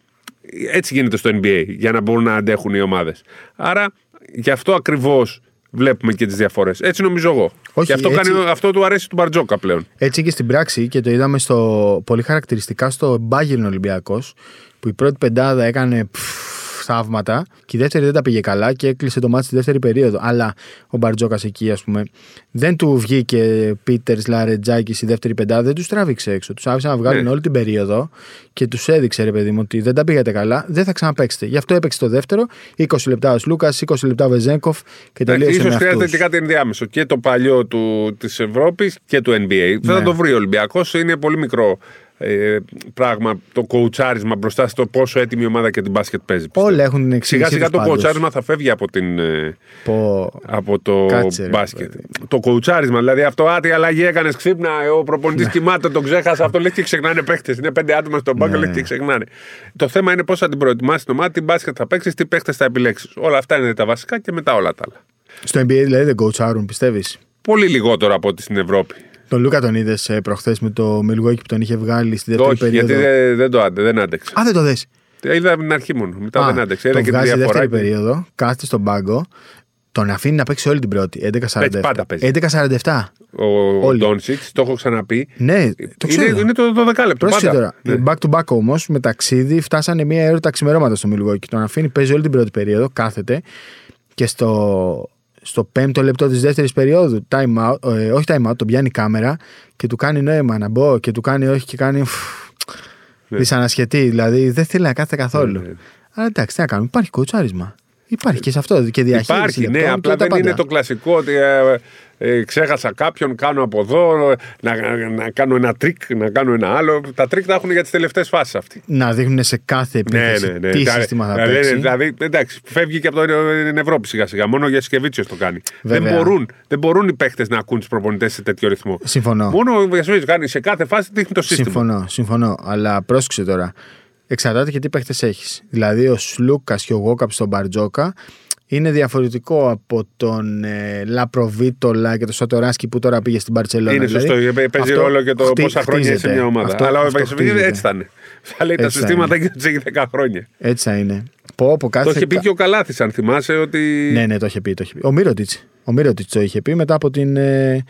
[SPEAKER 2] Έτσι γίνεται στο NBA, για να μπορούν να αντέχουν οι ομάδες. Άρα, γι' αυτό ακριβώς βλέπουμε και τις διαφορές. Έτσι νομίζω εγώ.
[SPEAKER 1] Όχι,
[SPEAKER 2] και αυτό,
[SPEAKER 1] έτσι-
[SPEAKER 2] κάνει, αυτό του αρέσει του Μπαρτζόκα πλέον.
[SPEAKER 1] Έτσι και στην πράξη και το είδαμε στο, πολύ χαρακτηριστικά στο Μπάγερν Ολυμπιακός, που η πρώτη πεντάδα έκανε πφ, θαύματα και η δεύτερη δεν τα πήγε καλά και έκλεισε το μάτι στη δεύτερη περίοδο. Αλλά ο Μπαρτζόκας εκεί, ας πούμε, δεν του βγήκε Πίτερς Λαρετζάκης στη δεύτερη πεντάδα, δεν τους τράβηξε έξω. Τους άφησε να βγάλουν
[SPEAKER 2] Ναι.
[SPEAKER 1] όλη την περίοδο και τους έδειξε, ρε παιδί μου, ότι δεν τα πήγατε καλά, δεν θα ξαναπέξετε. Γι' αυτό έπαιξε το δεύτερο, 20 λεπτά ο Λούκα, 20 λεπτά ο Βεζέγκοφ και τελείωσε
[SPEAKER 2] Ίσως
[SPEAKER 1] με
[SPEAKER 2] χρειάζεται
[SPEAKER 1] αυτούς.
[SPEAKER 2] και κάτι ενδιάμεσο. Και το παλιό του, της Ευρώπης και του NBA. Θα
[SPEAKER 1] Ναι.
[SPEAKER 2] το βρει ο Ολυμπιακός. Είναι πολύ μικρό ε, πράγμα το κοουτσάρισμα μπροστά στο πόσο έτοιμη η ομάδα και την μπάσκετ παίζει. πιστεύω.
[SPEAKER 1] Όλα έχουν την εξήγησή
[SPEAKER 2] Σιγά σιγά
[SPEAKER 1] τους
[SPEAKER 2] το
[SPEAKER 1] πάντως.
[SPEAKER 2] κοουτσάρισμα θα φεύγει από, την, ε,
[SPEAKER 1] Πω-
[SPEAKER 2] από το
[SPEAKER 1] Κάτσε, ρε,
[SPEAKER 2] μπάσκετ.
[SPEAKER 1] παιδί.
[SPEAKER 2] Το κοουτσάρισμα, δηλαδή αυτό, α, τι αλλαγή έκανες ξύπνα, ο προπονητής
[SPEAKER 1] Ναι.
[SPEAKER 2] κοιμάται, τον ξέχασα. Αυτό λέει και ξεχνάνε παίχτε. Είναι πέντε άτομα στον πάγκο,
[SPEAKER 1] Ναι.
[SPEAKER 2] λέει και ξεχνάνε. Το θέμα είναι πώς θα την προετοιμάσεις την ομάδα, τι μπάσκετ θα παίξεις, τι παίχτε θα επιλέξεις. Όλα αυτά είναι τα βασικά και μετά όλα τα άλλα.
[SPEAKER 1] Στο NBA δηλαδή δεν coachάρουν, πιστεύεις;
[SPEAKER 2] Πολύ λιγότερο από ό,τι στην Ευρώπη.
[SPEAKER 1] Τον Λούκα τον είδες προχθές με το Milwaukee που τον είχε βγάλει στη δεύτερη
[SPEAKER 2] Όχι,
[SPEAKER 1] περίοδο;
[SPEAKER 2] γιατί δεν, δεν το άντε, δεν άντεξε.
[SPEAKER 1] Α, δεν το δες.
[SPEAKER 2] Είδα από την αρχή μόνο. Μετά δεν άντεξε. Είδα
[SPEAKER 1] τον
[SPEAKER 2] και τη
[SPEAKER 1] βγάζει στη
[SPEAKER 2] διαφορά.
[SPEAKER 1] δεύτερη περίοδο, κάθεται στον πάγκο, τον αφήνει να παίξει όλη την πρώτη. 11-47.
[SPEAKER 2] Έτσι πάντα παίζει.
[SPEAKER 1] 11-47.
[SPEAKER 2] Ο
[SPEAKER 1] Όλοι.
[SPEAKER 2] Ντόνσιτς, το έχω ξαναπεί.
[SPEAKER 1] Ναι, το ξέρω.
[SPEAKER 2] είναι, είναι το 12 λεπτό.
[SPEAKER 1] Πρόσεχε
[SPEAKER 2] Πάντα.
[SPEAKER 1] τώρα.
[SPEAKER 2] Ναι.
[SPEAKER 1] Back to back όμως, με ταξίδι, φτάσανε μία ώρα τα ξημερώματα στο Milwaukee. Τον αφήνει, παίζει όλη την πρώτη περίοδο, κάθεται και στο, στο πέμπτο λεπτό της δεύτερης περίοδου, time out, ε, όχι time out, τον πιάνει η κάμερα και του κάνει νόημα να μπω και του κάνει όχι και κάνει. φου, Δυσανασχετή, δηλαδή δεν θέλει να κάθεται καθόλου.
[SPEAKER 2] Ναι, ναι.
[SPEAKER 1] Αλλά εντάξει, τι να κάνουμε, υπάρχει κοτσάρισμα. Υπάρχει και σε αυτό και διαχείριση.
[SPEAKER 2] Υπάρχει, ναι,
[SPEAKER 1] λεπτών
[SPEAKER 2] απλά
[SPEAKER 1] και τα
[SPEAKER 2] δεν είναι
[SPEAKER 1] πάντα.
[SPEAKER 2] το κλασικό ότι ε, ε, ξέχασα κάποιον, κάνω από εδώ, να, να κάνω ένα τρικ, να κάνω ένα άλλο. Τα τρικ τα έχουν για τις τελευταίες φάσεις αυτοί.
[SPEAKER 1] Να δείχνουν σε κάθε
[SPEAKER 2] Ναι,
[SPEAKER 1] επίθεση
[SPEAKER 2] ναι, ναι.
[SPEAKER 1] τι
[SPEAKER 2] Δηλαδή,
[SPEAKER 1] σύστημα θα
[SPEAKER 2] δηλαδή,
[SPEAKER 1] παίξει.
[SPEAKER 2] Δηλαδή, εντάξει, φεύγει και από το- την Ευρώπη σιγά σιγά. Μόνο Γιασικεβίτσιους το κάνει. Δεν
[SPEAKER 1] Βέβαια.
[SPEAKER 2] μπορούν, δεν μπορούν οι παίχτες να ακούν τους προπονητές σε τέτοιο ρυθμό.
[SPEAKER 1] Συμφωνώ.
[SPEAKER 2] Μόνο ο Γιασμίνη κάνει σε κάθε φάση δείχνει το σύστημα.
[SPEAKER 1] Συμφωνώ, συμφωνώ. Αλλά πρόσεξε τώρα. Εξαρτάται και τι παίχτε έχεις. Δηλαδή, ο Σλούκας και ο Γόκαπ στον Μπαρτζόκα είναι διαφορετικό από τον ε, Λαπροβίτολα και τον Σατοράσκι που τώρα πήγε στην Παρσελόνα.
[SPEAKER 2] Είναι
[SPEAKER 1] δηλαδή,
[SPEAKER 2] σωστό. Παίζει
[SPEAKER 1] αυτό
[SPEAKER 2] ρόλο και το
[SPEAKER 1] χτί-
[SPEAKER 2] πόσα χρόνια είσαι σε
[SPEAKER 1] χτίζεται.
[SPEAKER 2] μια ομάδα.
[SPEAKER 1] Αυτό-
[SPEAKER 2] Αλλά ο
[SPEAKER 1] αυτό
[SPEAKER 2] Γιασμίνη
[SPEAKER 1] χτίζεται.
[SPEAKER 2] έτσι θα είναι. Θα λέει τα
[SPEAKER 1] Έτσι θα
[SPEAKER 2] συστήματα
[SPEAKER 1] είναι.
[SPEAKER 2] και τους έχει 10 χρόνια.
[SPEAKER 1] Έτσι θα είναι. Πω, πω, κάθε
[SPEAKER 2] Το είχε πει
[SPEAKER 1] κα-
[SPEAKER 2] και ο Καλάθης, αν θυμάσαι, ότι.
[SPEAKER 1] Ναι, ναι, το είχε πει. Το είχε πει. Ο Μύρωτιτς. Ο Μύρωτιτς το είχε πει μετά από την ε,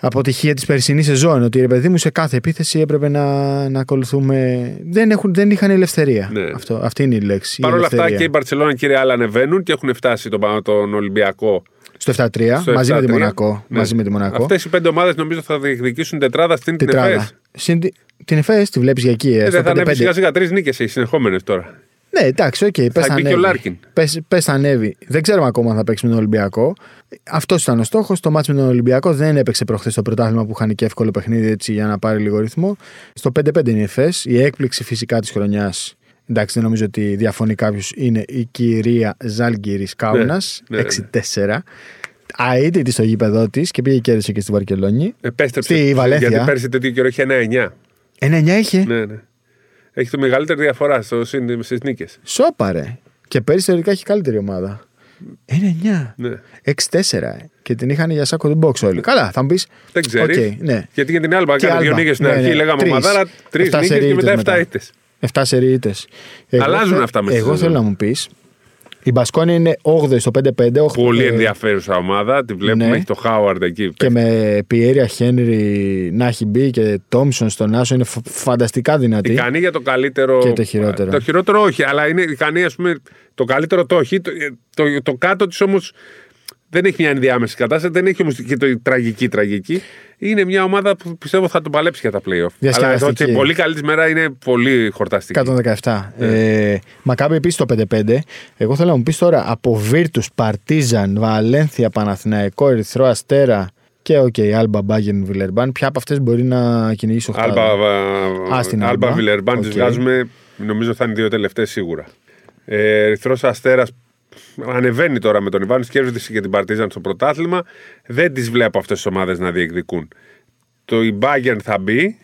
[SPEAKER 1] αποτυχία της περσινής σεζόν. Ότι ρε παιδί μου σε κάθε επίθεση έπρεπε να, να ακολουθούμε. Δεν, έχουν, δεν είχαν ελευθερία.
[SPEAKER 2] Ναι.
[SPEAKER 1] Αυτό, αυτή είναι η λέξη. η
[SPEAKER 2] Παρ' όλα αυτά
[SPEAKER 1] ελευθερία.
[SPEAKER 2] και η Μπαρσελόνα και η Ρεάλ ανεβαίνουν και έχουν φτάσει τον, τον Ολυμπιακό.
[SPEAKER 1] Στο 7-3,
[SPEAKER 2] στο
[SPEAKER 1] μαζί, με τη
[SPEAKER 2] 7-3.
[SPEAKER 1] Μονακό,
[SPEAKER 2] Ναι.
[SPEAKER 1] μαζί με τη Μονακό.
[SPEAKER 2] Αυτές οι πέντε ομάδες νομίζω θα διεκδικήσουν τετράδα στην την
[SPEAKER 1] Τετράδα.
[SPEAKER 2] ΕΦΕΣ.
[SPEAKER 1] Συν τη- την ΕΦΕΣ τη βλέπεις για εκεί. Ε,
[SPEAKER 2] Ε,
[SPEAKER 1] στο
[SPEAKER 2] δεν θα ανέβει
[SPEAKER 1] 5-5.
[SPEAKER 2] σιγά σιγά τρεις νίκες οι συνεχόμενες τώρα.
[SPEAKER 1] Ναι, εντάξει, OK. Okay, πες
[SPEAKER 2] μπει και ο Λάρκιν.
[SPEAKER 1] Πες, πες θα ανέβει. Δεν ξέρουμε ακόμα αν θα παίξει με τον Ολυμπιακό. Αυτός ήταν ο στόχος. Το ματς με τον Ολυμπιακό δεν έπαιξε προχθές το πρωτάθλημα που είχαν και εύκολο παιχνίδι έτσι για να πάρει λίγο ρυθμό. Στο 5-5 είναι η ΕΦΕΣ. Η έκπληξη φυσικά της χρονιάς. Εντάξει, δεν νομίζω ότι διαφωνεί κάποιος. Είναι η κυρία Ζάλγκυρης Κάουνα.
[SPEAKER 2] ναι, ναι.
[SPEAKER 1] 6-4. Αίτητη στο γήπεδο της και πήγε και κέρδισε και στη Βαρκελόνη.
[SPEAKER 2] Επέστρεψε.
[SPEAKER 1] Στη Βαλένθια.
[SPEAKER 2] Γιατί πέρσι τέτοιο καιρό είχε ένα 9.
[SPEAKER 1] 9-9 είχε;
[SPEAKER 2] Ναι, ναι. Έχει το μεγαλύτερη διαφορά στις νίκες.
[SPEAKER 1] Σόπαρε. Και πέρυσι θεωρητικά έχει καλύτερη ομάδα. 9-9.
[SPEAKER 2] Ναι.
[SPEAKER 1] 6-4. ε. Και την είχαν για σάκο του box όλοι. Καλά, θα μου πεις.
[SPEAKER 2] Δεν ξέρεις.
[SPEAKER 1] Οκ, ναι.
[SPEAKER 2] Γιατί για την Άλμπα
[SPEAKER 1] Και
[SPEAKER 2] έκανε δύο
[SPEAKER 1] Άλμπα.
[SPEAKER 2] νίκες στην
[SPEAKER 1] Ναι,
[SPEAKER 2] αρχή,
[SPEAKER 1] ναι.
[SPEAKER 2] λέγαμε
[SPEAKER 1] Τρεις.
[SPEAKER 2] ομαδάρα, τρεις
[SPEAKER 1] Εφτά
[SPEAKER 2] νίκες
[SPEAKER 1] σερί
[SPEAKER 2] και μετά
[SPEAKER 1] ήττες
[SPEAKER 2] 7
[SPEAKER 1] μετά.
[SPEAKER 2] ήττες.
[SPEAKER 1] 7 σερί ήττες.
[SPEAKER 2] Αλλάζουν αυτά μέσα στη
[SPEAKER 1] Εγώ
[SPEAKER 2] σεζόν.
[SPEAKER 1] θέλω να μου πεις. Η Μπασκόνια είναι 8η στο 5-5. οχ-
[SPEAKER 2] Πολύ
[SPEAKER 1] ε,
[SPEAKER 2] ενδιαφέρουσα ομάδα. Τη βλέπουμε,
[SPEAKER 1] ναι.
[SPEAKER 2] έχει το Χάουαρντ εκεί.
[SPEAKER 1] Και με Πιερία Χένρι να έχει μπει και Τόμσον στον άσο είναι φ- φανταστικά δυνατή.
[SPEAKER 2] Ικανή για το καλύτερο.
[SPEAKER 1] Και το χειρότερο.
[SPEAKER 2] Το χειρότερο όχι, αλλά είναι ικανή, ας πούμε, το καλύτερο το όχι. Το, το, το κάτω της όμως δεν έχει μια ενδιάμεση κατάσταση, δεν έχει όμως και το τραγική τραγική. Είναι μια ομάδα που πιστεύω θα τον παλέψει για τα playoff. Αλλά
[SPEAKER 1] Διασκεδαστική.
[SPEAKER 2] στην πολύ καλή της μέρα είναι πολύ χορταστική.
[SPEAKER 1] 117.
[SPEAKER 2] Ναι.
[SPEAKER 1] Ε, Μακάμπι επίσης το 5-5. Εγώ θέλω να μου πεις τώρα από Βίρτους, Παρτίζαν, Βαλένθια, Παναθηναϊκό, Ερυθρό Αστέρα και οκ, Άλμπα, Μπάγερν, Βιλερμπάν. Ποια από αυτές μπορεί να κυνηγήσει ο
[SPEAKER 2] Άλμπα,
[SPEAKER 1] Α, στην
[SPEAKER 2] Άλμπα
[SPEAKER 1] Άλμπα.
[SPEAKER 2] Βιλερμπάν τις
[SPEAKER 1] Οκ.
[SPEAKER 2] βγάζουμε, νομίζω θα είναι οι δύο τελευταίες σίγουρα. Ε, Ερυθρός Αστέρας ανεβαίνει τώρα με τον Ιβάνης, κέρδισε και την Παρτίζαν στο πρωτάθλημα. Δεν τις βλέπω αυτές τις ομάδες να διεκδικούν. Το η Bayern θα μπει,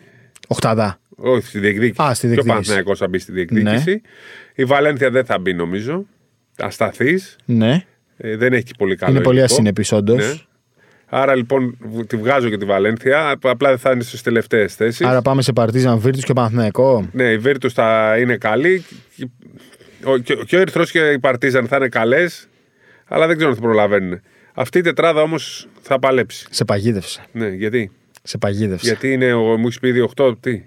[SPEAKER 1] Οχτάδα.
[SPEAKER 2] όχι στη διεκδίκηση.
[SPEAKER 1] Α, στη
[SPEAKER 2] Και ο
[SPEAKER 1] διεκδίκηση.
[SPEAKER 2] Παναθηναϊκός θα μπει στη διεκδίκηση. Η Βαλένθια δεν θα μπει νομίζω. Ασταθής.
[SPEAKER 1] Ναι.
[SPEAKER 2] Ε, δεν έχει πολύ καλό.
[SPEAKER 1] Είναι πολύ
[SPEAKER 2] υλικό.
[SPEAKER 1] ασυνεπή, όντω.
[SPEAKER 2] Ναι. Άρα λοιπόν β- τη βγάζω και τη Βαλένθια. Απλά δεν θα είναι στις τελευταίες θέσεις.
[SPEAKER 1] Άρα πάμε σε Παρτίζαν Βίρτου και Παναθηναϊκό.
[SPEAKER 2] Ναι, η Βίρτου θα είναι καλή. Και ο, και, και ο Ερυθρός και η Παρτίζαν θα είναι καλές. Αλλά δεν ξέρω αν θα προλαβαίνουν. Αυτή η τετράδα όμως θα παλέψει.
[SPEAKER 1] Σε παγίδευσε.
[SPEAKER 2] Ναι, γιατί;
[SPEAKER 1] Σε παγίδευσε.
[SPEAKER 2] Γιατί είναι, ο, μου έχεις πει ήδη 8, τι;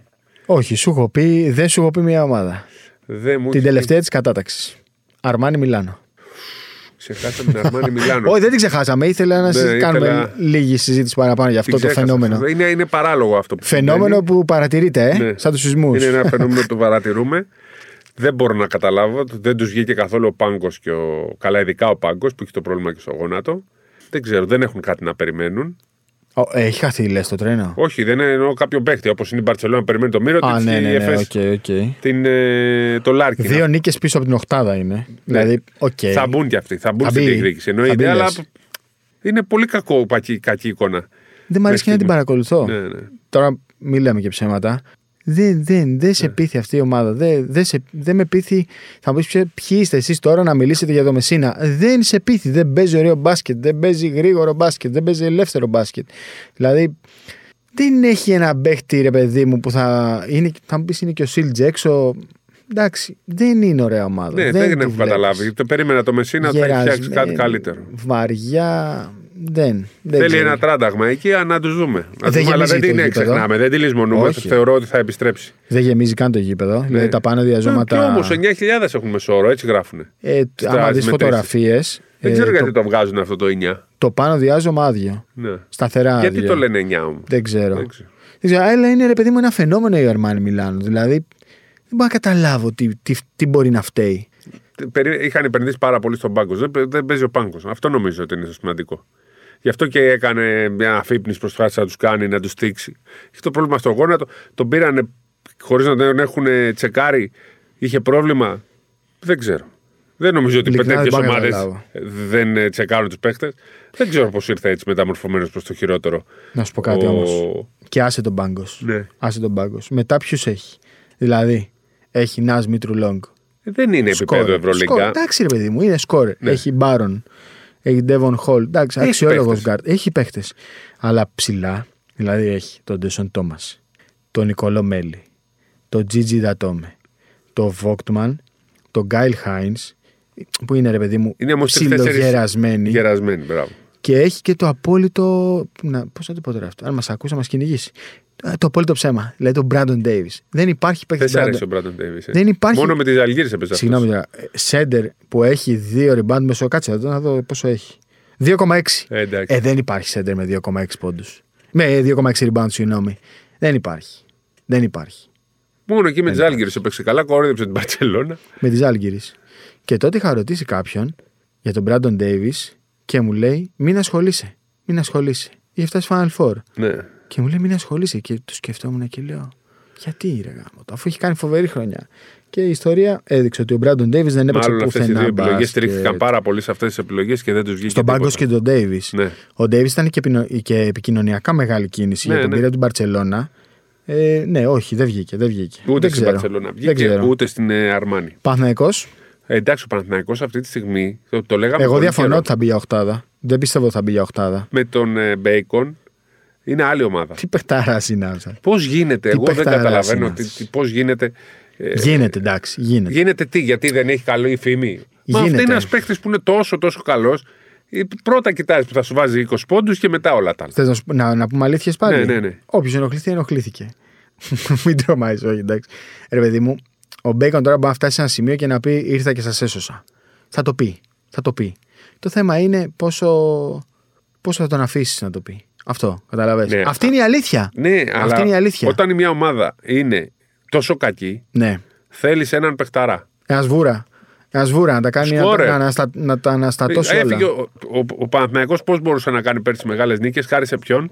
[SPEAKER 1] Όχι, σου έχω πει, δεν σου έχω πει μια ομάδα.
[SPEAKER 2] Δεν μου
[SPEAKER 1] Την
[SPEAKER 2] έχεις
[SPEAKER 1] τελευταία της κατάταξης. Αρμάνι Μιλάνο.
[SPEAKER 2] πει. Ξεχάσαμε την Αρμάνι Μιλάνο.
[SPEAKER 1] Όχι, δεν την ξεχάσαμε. Ήθελα να
[SPEAKER 2] Ναι,
[SPEAKER 1] συζη- κάνουμε
[SPEAKER 2] ήθελα-
[SPEAKER 1] λίγη συζήτηση παραπάνω για
[SPEAKER 2] Την
[SPEAKER 1] αυτό το
[SPEAKER 2] ξέχασα.
[SPEAKER 1] φαινόμενο.
[SPEAKER 2] Είναι, είναι παράλογο αυτό που
[SPEAKER 1] Φαινόμενο
[SPEAKER 2] συμβαίνει.
[SPEAKER 1] που παρατηρείται, ε,
[SPEAKER 2] Ναι.
[SPEAKER 1] σαν τους σεισμούς.
[SPEAKER 2] Είναι ένα φαινόμενο που το παρατηρούμε. Δεν μπορώ να καταλάβω. Δεν τους βγήκε καθόλου ο πάγκος και ο. Καλά, ειδικά ο πάγκος που έχει το πρόβλημα και στο γόνατο. Δεν ξέρω, δεν έχουν κάτι να περιμένουν.
[SPEAKER 1] Έχει χαθεί, λες το τρένο;
[SPEAKER 2] Όχι, δεν εννοώ κάποιον παίχτη. Όπως είναι η Μπαρσελόνα να περιμένει το Μίροτιτς
[SPEAKER 1] Α, ναι,
[SPEAKER 2] και
[SPEAKER 1] ναι,
[SPEAKER 2] η
[SPEAKER 1] ναι,
[SPEAKER 2] Εφές
[SPEAKER 1] οκ, οκ.
[SPEAKER 2] την, ε, το Λάρκιν.
[SPEAKER 1] Δύο νίκες πίσω από την Οχτάδα είναι. Δηλαδή, οκ.
[SPEAKER 2] Ναι. Θα μπουν κι αυτοί. Θα μπουν
[SPEAKER 1] Θα
[SPEAKER 2] στην
[SPEAKER 1] μπει.
[SPEAKER 2] διεκδίκηση.
[SPEAKER 1] Θα
[SPEAKER 2] Εννοείται,
[SPEAKER 1] μπει,
[SPEAKER 2] αλλά
[SPEAKER 1] λες.
[SPEAKER 2] είναι πολύ κακό, κακή, κακή εικόνα.
[SPEAKER 1] Δεν μ' αρέσει και να την
[SPEAKER 2] Μέχρι
[SPEAKER 1] παρακολουθώ.
[SPEAKER 2] Ναι, ναι.
[SPEAKER 1] Τώρα μην λέμε και ψέματα. Δεν, δεν, δεν
[SPEAKER 2] Ναι.
[SPEAKER 1] σε πείθει αυτή η ομάδα. Δεν, δεν, σε, δεν με πείθει. Θα μου πεις ποιοι είστε εσείς τώρα να μιλήσετε για το Μεσίνα; Δεν σε πείθει. Δεν παίζει ωραίο μπάσκετ. Δεν παίζει γρήγορο μπάσκετ. Δεν παίζει ελεύθερο μπάσκετ. Δηλαδή δεν έχει ένα παίχτη ρε παιδί μου που θα. Είναι, θα μου πεις είναι και ο Σίλτζ έξω. Εντάξει, δεν είναι ωραία ομάδα.
[SPEAKER 2] Ναι,
[SPEAKER 1] δεν,
[SPEAKER 2] δεν,
[SPEAKER 1] τη
[SPEAKER 2] έχω
[SPEAKER 1] βλέπεις.
[SPEAKER 2] καταλάβει. Το περίμενα το Μεσίνα ότι θα έχει φτιάξει κάτι
[SPEAKER 1] Γερασμένη,
[SPEAKER 2] καλύτερο.
[SPEAKER 1] Βαριά. Δεν. δεν
[SPEAKER 2] Θέλει
[SPEAKER 1] ξέρω.
[SPEAKER 2] ένα τράνταγμα εκεί, α, να τους δούμε. Να
[SPEAKER 1] Δεν
[SPEAKER 2] δούμε, αλλά δεν
[SPEAKER 1] γεμίζει το
[SPEAKER 2] την
[SPEAKER 1] γήπεδο.
[SPEAKER 2] ξεχνάμε, δεν τη λησμονούμε.
[SPEAKER 1] Όχι.
[SPEAKER 2] Θεωρώ ότι θα επιστρέψει.
[SPEAKER 1] Δεν γεμίζει καν το γήπεδο. Δηλαδή τα πάνω διαζώματα.
[SPEAKER 2] Και όμως 9.000 έχουν μεσόωρο, έτσι γράφουν.
[SPEAKER 1] Ε,
[SPEAKER 2] Στα
[SPEAKER 1] άμα δεις
[SPEAKER 2] μετρήσεις.
[SPEAKER 1] φωτογραφίες.
[SPEAKER 2] Δεν ξέρω
[SPEAKER 1] το,
[SPEAKER 2] γιατί το βγάζουν αυτό το 9.
[SPEAKER 1] το πάνω διάζωμα άδειο.
[SPEAKER 2] Ναι.
[SPEAKER 1] Σταθερά
[SPEAKER 2] Γιατί
[SPEAKER 1] άδειο.
[SPEAKER 2] το λένε 9 όμως;
[SPEAKER 1] Δεν ξέρω.
[SPEAKER 2] Δεν ξέρω.
[SPEAKER 1] Δεν ξέρω. Αλλά είναι ρε παιδί μου ένα φαινόμενο η Αρμάνι Μιλάνο. Δηλαδή δεν μπορώ να καταλάβω τι, τι, τι μπορεί να φταίει.
[SPEAKER 2] Περί- Είχαν επενδύσει πάρα πολύ στον πάγκο. Δεν, δεν παίζει ο πάγκος. Αυτό νομίζω ότι είναι το σημαντικό. Γι' αυτό και έκανε μια αφύπνιση προσπάθησε να τους κάνει, να τους στήξει. Έχει το πρόβλημα στο γόνατο. Τον πήρανε χωρίς να τον έχουν τσεκάρει. Είχε πρόβλημα; Δεν ξέρω. Δεν νομίζω ότι
[SPEAKER 1] Ειλικρινά
[SPEAKER 2] τέτοιε
[SPEAKER 1] δεν μπορώ να
[SPEAKER 2] ομάδες
[SPEAKER 1] καταλάβω.
[SPEAKER 2] δεν ε, τσεκάρουν τους παίχτε. Δεν ξέρω πώς ήρθε έτσι μεταμορφωμένος προς το χειρότερο.
[SPEAKER 1] Να σου πω κάτι
[SPEAKER 2] Ο-
[SPEAKER 1] όμως. Και άσε τον πάγκος.
[SPEAKER 2] Ναι.
[SPEAKER 1] Άσε τον πάγκος. Μετά ποιους έχει; Δηλαδή έχει Ναζ Μήτρου Λονγκ.
[SPEAKER 2] Δεν είναι επίπεδο
[SPEAKER 1] Σκόρερ.
[SPEAKER 2] Ευρωλίγκα.
[SPEAKER 1] Εντάξει, ρε παιδί μου, είναι σκόρερ.
[SPEAKER 2] Ναι.
[SPEAKER 1] Έχει Μπάρον. Έχει Ντέβον Χολ. Εντάξει,
[SPEAKER 2] Έχει
[SPEAKER 1] αξιόλογους
[SPEAKER 2] παίχτες.
[SPEAKER 1] γκαρντ. Έχει παίχτες. Αλλά ψηλά, δηλαδή έχει τον Ντεσόν Τόμας, τον Νικολό Μέλι, τον Τζίτζι Ντατόμε, τον Βόιτμαν, τον Κάιλ Χάινς, που είναι ρε παιδί μου
[SPEAKER 2] Είναι όμως
[SPEAKER 1] ψιλογερασμένοι.
[SPEAKER 2] Γερασμένοι, μπράβο.
[SPEAKER 1] Και έχει και το απόλυτο. Πώς θα το πω τώρα αυτό, αν μας ακούσει, να μας κυνηγήσει. Ε, Το απόλυτο ψέμα. Δηλαδή τον Μπράντον Ντέιβι. Δεν υπάρχει παίκτης.
[SPEAKER 2] Δεν σ' αρέσει ο Μπράντον Ντέιβι.
[SPEAKER 1] Δεν υπάρχει-
[SPEAKER 2] Μόνο με τις Αλγύρες έπαιζε.
[SPEAKER 1] Συγγνώμη τώρα. ε, Σέντερ που έχει δύο rebound μέσω κάτσε εδώ να δω πόσο έχει. 2,6.
[SPEAKER 2] Ε, εντάξει.
[SPEAKER 1] Ε, δεν υπάρχει σέντερ με 2,6 πόντους. Με 2,6 rebound, συγγνώμη. Δεν υπάρχει. Δεν υπάρχει.
[SPEAKER 2] Μόνο εκεί με τις Άλγηρε έπαιξε καλά, κορόιδεψε την Παρσελώνα.
[SPEAKER 1] Με τις Άλγηρε. Και τότε είχα ρωτήσει κάποιον για τον Brandon Davis και μου λέει: Μην ασχολείσαι. Μην ασχολείσαι. Είχε φτάσει Final Four.
[SPEAKER 2] Ναι.
[SPEAKER 1] Και μου λέει: Μην ασχολείσαι. Και το σκεφτόμουν και λέω: Γιατί ρε γάμο, το, αφού έχει κάνει φοβερή χρονιά. Και η ιστορία έδειξε ότι ο Brandon Davis δεν έπαιξε
[SPEAKER 2] Μάλλον αυτές οι
[SPEAKER 1] πουθενά
[SPEAKER 2] δύο επιλογές
[SPEAKER 1] μπάσκετ.
[SPEAKER 2] στηρίχθηκαν πάρα πολύ σε αυτές τις επιλογές και δεν τους βγήκε.
[SPEAKER 1] Στον πάγκος
[SPEAKER 2] τίποτα.
[SPEAKER 1] και τον Ντέιβις.
[SPEAKER 2] Ναι.
[SPEAKER 1] Ο Ντέιβις ήταν και, επινο- και επικοινωνιακά μεγάλη κίνηση
[SPEAKER 2] Ναι,
[SPEAKER 1] για τον
[SPEAKER 2] ναι.
[SPEAKER 1] πήρε την Παρσελώνα. Ε, ναι, όχι, δεν βγήκε. Δεν βγήκε.
[SPEAKER 2] Ούτε
[SPEAKER 1] δεν
[SPEAKER 2] στην
[SPEAKER 1] ξέρω.
[SPEAKER 2] Παρσελώνα
[SPEAKER 1] Δεν
[SPEAKER 2] βγήκε,
[SPEAKER 1] ξέρω.
[SPEAKER 2] ούτε στην ε, Αρμάνη.
[SPEAKER 1] Παναθηναϊκός,
[SPEAKER 2] Ε, εντάξει, ο Παναθηναϊκός αυτή τη στιγμή το, το λέγαμε.
[SPEAKER 1] εγώ
[SPEAKER 2] πολύ
[SPEAKER 1] διαφωνώ
[SPEAKER 2] καιρό.
[SPEAKER 1] ότι θα μπει για οχτάδα. Δεν πιστεύω ότι θα μπει για οχτάδα.
[SPEAKER 2] Με τον ε, Μπέικον είναι άλλη ομάδα.
[SPEAKER 1] Τι παιχτάρα είναι αυτό.
[SPEAKER 2] Πώς γίνεται,
[SPEAKER 1] Τι
[SPEAKER 2] εγώ δεν
[SPEAKER 1] παιχταράς
[SPEAKER 2] καταλαβαίνω
[SPEAKER 1] είναι
[SPEAKER 2] τι,
[SPEAKER 1] αυτός.
[SPEAKER 2] τι, πώς γίνεται. ε,
[SPEAKER 1] Γίνεται, εντάξει, γίνεται.
[SPEAKER 2] Γίνεται τι, γιατί δεν έχει καλή φήμη; Μα αυτό
[SPEAKER 1] Γίνεται.
[SPEAKER 2] είναι ένας παίχτη που είναι τόσο τόσο καλός. Πρώτα κοιτάζεις που θα σου βάζει 20 πόντους και μετά όλα τα άλλα.
[SPEAKER 1] Θες να, σου- να, να πούμε αλήθειες πάλι;
[SPEAKER 2] Ναι, ναι, ναι.
[SPEAKER 1] Όποιος ενοχληθεί, ενοχλήθηκε. Μην τρομάζεις, όχι, εντάξει. Ρε παιδί μου, ο Μπέικον τώρα μπορεί να φτάσει σε ένα σημείο και να πει ήρθα και σας έσωσα. Θα το πει. Θα το πει. Το θέμα είναι πόσο, πόσο θα τον αφήσεις να το πει. Αυτό, καταλαβες.
[SPEAKER 2] Ναι.
[SPEAKER 1] Αυτή είναι η αλήθεια.
[SPEAKER 2] Ναι,
[SPEAKER 1] Αυτή
[SPEAKER 2] αλλά
[SPEAKER 1] είναι η αλήθεια.
[SPEAKER 2] όταν η μια ομάδα είναι τόσο κακή,
[SPEAKER 1] Ναι.
[SPEAKER 2] θέλεις έναν παιχταρά.
[SPEAKER 1] Ένα βούρα. Ένα βούρα να τα κάνει να,
[SPEAKER 2] Σκόρε.
[SPEAKER 1] να, αναστα- να τα αναστατώσει όλα.
[SPEAKER 2] Έφυγε ο, ο, ο Παναθηναϊκός πώς μπορούσε να κάνει πέρσι μεγάλες νίκες, χάρη σε ποιον;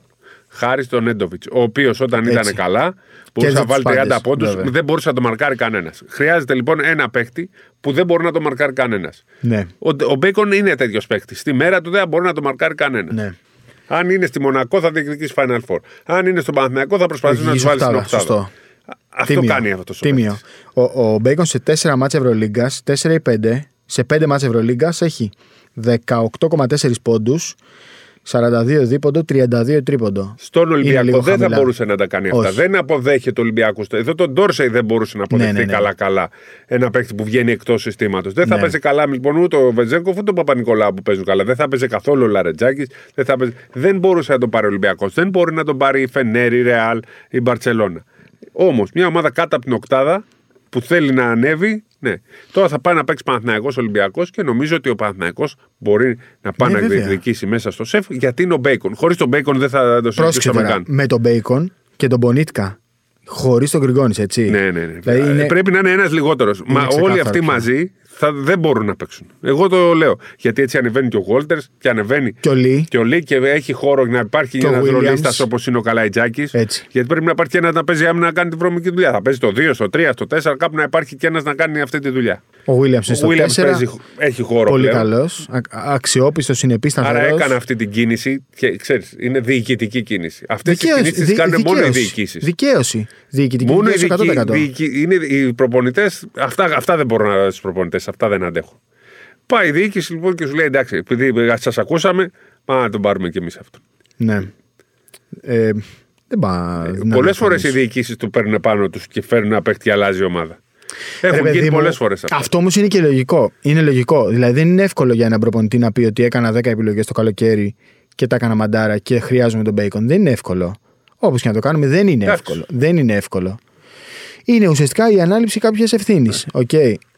[SPEAKER 2] Χάρη στον Νέντοβιτς. Ο οποίος όταν
[SPEAKER 1] Έτσι.
[SPEAKER 2] ήταν καλά μπορούσε να
[SPEAKER 1] τους
[SPEAKER 2] βάλει 30
[SPEAKER 1] πάντες,
[SPEAKER 2] πόντους,
[SPEAKER 1] βέβαια.
[SPEAKER 2] δεν μπορούσε να το μαρκάρει κανένας. Χρειάζεται λοιπόν ένα παίχτη που δεν μπορεί να το μαρκάρει κανένας.
[SPEAKER 1] Ναι.
[SPEAKER 2] Ο, ο Μπέικον είναι τέτοιος παίχτης. Στη μέρα του δεν μπορεί να το μαρκάρει κανένας.
[SPEAKER 1] ναι.
[SPEAKER 2] Αν είναι στη Μονακό θα διεκδικήσει Final Four. Αν είναι στον Παναθηναϊκό θα προσπαθήσει να τους
[SPEAKER 1] Υγιής
[SPEAKER 2] βάλει στην
[SPEAKER 1] οκτάδα,
[SPEAKER 2] οκτάδα.
[SPEAKER 1] σωστό.
[SPEAKER 2] Αυτό
[SPEAKER 1] Τίμιο.
[SPEAKER 2] κάνει αυτός ο
[SPEAKER 1] Τίμιο.
[SPEAKER 2] παίκτης.
[SPEAKER 1] Ο, ο Μπέικον σε 4 ματς Ευρωλίγκας, 4 ή 5, σε 5 ματς Ευρωλίγκας έχει 18,4 πόντους. 42 δίποντο, 32 τρίποντο.
[SPEAKER 2] Στον
[SPEAKER 1] Είναι
[SPEAKER 2] Ολυμπιακό
[SPEAKER 1] λίγο
[SPEAKER 2] δεν θα
[SPEAKER 1] χαμηλά.
[SPEAKER 2] μπορούσε να τα κάνει αυτά.
[SPEAKER 1] Όχι.
[SPEAKER 2] Δεν αποδέχεται ο Ολυμπιακός. Εδώ τον Ντόρσεϊ δεν μπορούσε να αποδεχτεί
[SPEAKER 1] Ναι, ναι, ναι.
[SPEAKER 2] καλά-καλά ένα παίκτη που βγαίνει εκτός συστήματος. Δεν θα
[SPEAKER 1] Ναι.
[SPEAKER 2] παίζει καλά λοιπόν ούτε ο Βεζέγκοφ ούτε ο Παπα-Νικολάου που παίζουν καλά. Δεν θα παίζει καθόλου ο Λαρετζάκης. Δεν, θα παίζει... δεν μπορούσε να τον πάρει ο Ολυμπιακός. Δεν μπορεί να τον πάρει η Φενέρ, η Ρεάλ, η Μπαρσελόνα. Όμως μια ομάδα κάτω από την οκτάδα που θέλει να ανέβει. Ναι. Τώρα θα πάει να παίξει Παναθηναϊκός Ολυμπιακός και νομίζω ότι ο Παναθηναϊκός μπορεί να πάει
[SPEAKER 1] Ναι,
[SPEAKER 2] να
[SPEAKER 1] βέβαια.
[SPEAKER 2] διεκδικήσει μέσα στο ΣΕΦ γιατί είναι ο Μπέικον. Χωρίς τον Μπέικον δεν θα το
[SPEAKER 1] Πρόσεξε
[SPEAKER 2] συζητούσαμε
[SPEAKER 1] τώρα,
[SPEAKER 2] καν.
[SPEAKER 1] με τον Μπέικον και τον Πονίτκα. Χωρίς τον Γκριγκόνης, έτσι.
[SPEAKER 2] Ναι, ναι, ναι.
[SPEAKER 1] Δηλαδή είναι-
[SPEAKER 2] Πρέπει να είναι ένας λιγότερος. Μα όλοι
[SPEAKER 1] ξεκάθαρο
[SPEAKER 2] αυτοί
[SPEAKER 1] πια.
[SPEAKER 2] μαζί θα, δεν μπορούν να παίξουν. Εγώ το λέω. Γιατί έτσι ανεβαίνει και ο Γόλτερς και ανεβαίνει
[SPEAKER 1] Και ο Λί.
[SPEAKER 2] και ο Λί και έχει χώρο να υπάρχει
[SPEAKER 1] Και ο
[SPEAKER 2] ένας
[SPEAKER 1] Williams.
[SPEAKER 2] ρολίστας όπως είναι ο Καλαϊτζάκης.
[SPEAKER 1] Έτσι.
[SPEAKER 2] Γιατί πρέπει να υπάρχει ένας να παίζει άμυνα να κάνει τη βρώμικη δουλειά. Θα παίζει το 2, στο 3, στο 4, κάπου να υπάρχει και ένας να κάνει αυτή τη δουλειά.
[SPEAKER 1] Ο Williams είναι στο
[SPEAKER 2] ο Williams
[SPEAKER 1] 4.
[SPEAKER 2] παίζει, έχει χώρο
[SPEAKER 1] Πολύ
[SPEAKER 2] πλέον.
[SPEAKER 1] καλός. Αξιόπιστος, συνεπής,
[SPEAKER 2] Άρα
[SPEAKER 1] σταθερός.
[SPEAKER 2] έκανε αυτή την κίνηση και ξέρεις, είναι διοικητική κίνηση. Αυτές τι κινήσεις τι κάνουν μόνο οι διοικήσεις.
[SPEAKER 1] Δικαίωση. Διοικητική
[SPEAKER 2] Μόνο οι
[SPEAKER 1] δικαίωση
[SPEAKER 2] δικοί,
[SPEAKER 1] 100%.
[SPEAKER 2] διοικη- είναι οι προπονητές. Αυτά, αυτά δεν μπορώ να στους προπονητές. Αυτά δεν αντέχω. Πάει η διοίκηση λοιπόν και σου λέει εντάξει, επειδή σας ακούσαμε, πάμε να τον πάρουμε κι εμείς αυτό.
[SPEAKER 1] Ναι. Ε, δεν πά. να
[SPEAKER 2] Πολλές
[SPEAKER 1] το
[SPEAKER 2] φορές οι
[SPEAKER 1] κάνεις.
[SPEAKER 2] διοικήσεις του παίρνουν πάνω τους και φέρνουν ένα παίχτη και αλλάζει η ομάδα.
[SPEAKER 1] Ρε
[SPEAKER 2] Έχουν
[SPEAKER 1] παιδί
[SPEAKER 2] γίνει
[SPEAKER 1] μου,
[SPEAKER 2] πολλές φορές αυτά.
[SPEAKER 1] Αυτό όμως είναι και λογικό. Είναι λογικό. Δηλαδή δεν είναι εύκολο για έναν προπονητή να πει ότι έκανα 10 επιλογές το καλοκαίρι και τα έκανα μαντάρα και χρειάζομαι τον Μπέικον. Δεν είναι εύκολο. Όπως και να το κάνουμε, δεν είναι
[SPEAKER 2] Εντάξει.
[SPEAKER 1] εύκολο. Δεν είναι εύκολο. Είναι ουσιαστικά η ανάληψη κάποιας ευθύνης. Οκ.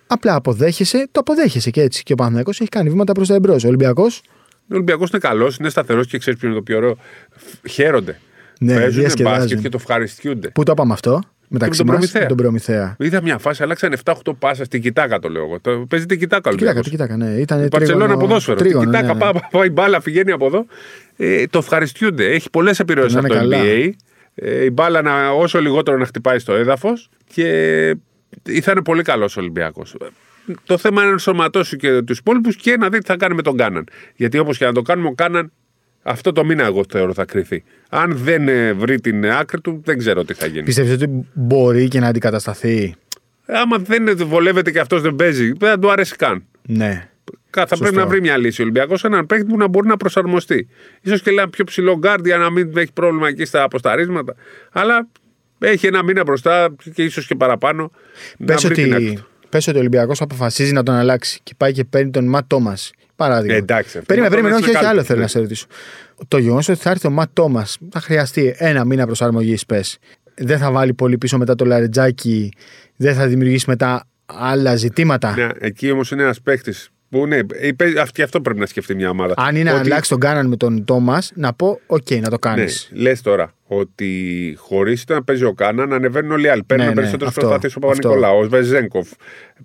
[SPEAKER 1] Απλά αποδέχεσαι, το αποδέχεσαι και έτσι. Και ο Παναθηναϊκός έχει κάνει βήματα προς τα εμπρός. Ο Ολυμπιακός;
[SPEAKER 2] Ο Ολυμπιακός είναι καλός, είναι σταθερός και ξέρεις ποιο είναι το πιο ωραίο. Χαίρονται.
[SPEAKER 1] Ναι,
[SPEAKER 2] Παίζουν
[SPEAKER 1] διασκεδάζουν.
[SPEAKER 2] μπάσκετ και το ευχαριστιούνται.
[SPEAKER 1] Πού το είπαμε αυτό, μεταξύ
[SPEAKER 2] τον
[SPEAKER 1] μας.
[SPEAKER 2] Προμηθέα.
[SPEAKER 1] Τον Προμηθέα.
[SPEAKER 2] Είδα μια φάση, αλλάξαν 7-8 πάσα στην κοιτάκα το λέω εγώ. Το- Παίζει την κοιτάκα ο
[SPEAKER 1] Κοίτακα,
[SPEAKER 2] Ολυμπιακός.
[SPEAKER 1] κοίτακα, ναι. Ήταν
[SPEAKER 2] Παρσελόνα ποδόσφαιρο. Την
[SPEAKER 1] Τρίγωνο,
[SPEAKER 2] κοιτάκα,
[SPEAKER 1] ναι, ναι.
[SPEAKER 2] πάει, πάει η μπάλα, πηγαίνει από εδώ. Ε, το ευχαριστιούνται. Έχει πολλές επιρροές
[SPEAKER 1] Να
[SPEAKER 2] από
[SPEAKER 1] είναι
[SPEAKER 2] το
[SPEAKER 1] καλά.
[SPEAKER 2] NBA. Ε, η μπάλα να, όσο λιγότερο να χτυπάει στο έδαφος και θα είναι πολύ καλός ο Ολυμπιακός. Το θέμα είναι να ενσωματώσει και τους υπόλοιπους και να δει τι θα κάνει με τον Κάναν. Γιατί όπως και να το κάνουμε, ο Κάναν αυτό το μήνα εγώ θεωρώ θα κριθεί. Αν δεν ε, βρει την άκρη του, δεν ξέρω τι θα γίνει.
[SPEAKER 1] Πιστεύεις ότι μπορεί και να αντικατασταθεί;
[SPEAKER 2] Άμα δεν βολεύεται και αυτός δεν παίζει, δεν θα του αρέσει καν.
[SPEAKER 1] Ναι.
[SPEAKER 2] Κα- Θα
[SPEAKER 1] Σωστό.
[SPEAKER 2] πρέπει να βρει μια λύση ο Ολυμπιακός, έναν παίκτη που να μπορεί να προσαρμοστεί. Ίσως και λέει ένα πιο ψηλό γκαρντ για να μην έχει πρόβλημα εκεί στα ποσταρίσματα. Αλλά έχει ένα μήνα μπροστά και ίσως και παραπάνω.
[SPEAKER 1] Πες
[SPEAKER 2] να βρει την άκρη
[SPEAKER 1] ότι,
[SPEAKER 2] του.
[SPEAKER 1] πες ότι ο Ολυμπιακός αποφασίζει να τον αλλάξει και πάει και παίρνει τον Ματ Τόμας. Παράδειγμα.
[SPEAKER 2] Ε, εντάξει, αυτό
[SPEAKER 1] Περίμενε,
[SPEAKER 2] Ματ
[SPEAKER 1] περίμενε,
[SPEAKER 2] Τόμας
[SPEAKER 1] όχι, όχι,
[SPEAKER 2] είναι
[SPEAKER 1] άλλο
[SPEAKER 2] κάτι.
[SPEAKER 1] θέλω
[SPEAKER 2] Ναι.
[SPEAKER 1] να σε ρωτήσω. Το γεγονός ότι θα έρθει ο Ματ Τόμας θα χρειαστεί ένα μήνα προσαρμογής, πες. Δεν θα βάλει πολύ πίσω μετά το Λαρεντζάκη, δεν θα δημιουργήσει μετά άλλα ζητήματα.
[SPEAKER 2] Ναι, εκεί όμως είναι ένας παίκτης που ναι, ε, παί- αυτή- αυτό πρέπει να σκεφτεί μια ομάδα.
[SPEAKER 1] Αν είναι να
[SPEAKER 2] Ότι-
[SPEAKER 1] αλλάξει τον Κάναν με τον Τόμας, να πω, οκ, να το κάνεις.
[SPEAKER 2] Ναι, λες τώρα ότι χωρίς να παίζει ο Κάναν, ανεβαίνουν όλοι οι άλλοι. Παίρνουν
[SPEAKER 1] Ναι, ναι,
[SPEAKER 2] περισσότερες
[SPEAKER 1] αυτό,
[SPEAKER 2] προσπάθειες ο
[SPEAKER 1] αυτό.
[SPEAKER 2] Παπα-Νικολάου, ο Βεζέγκοφ.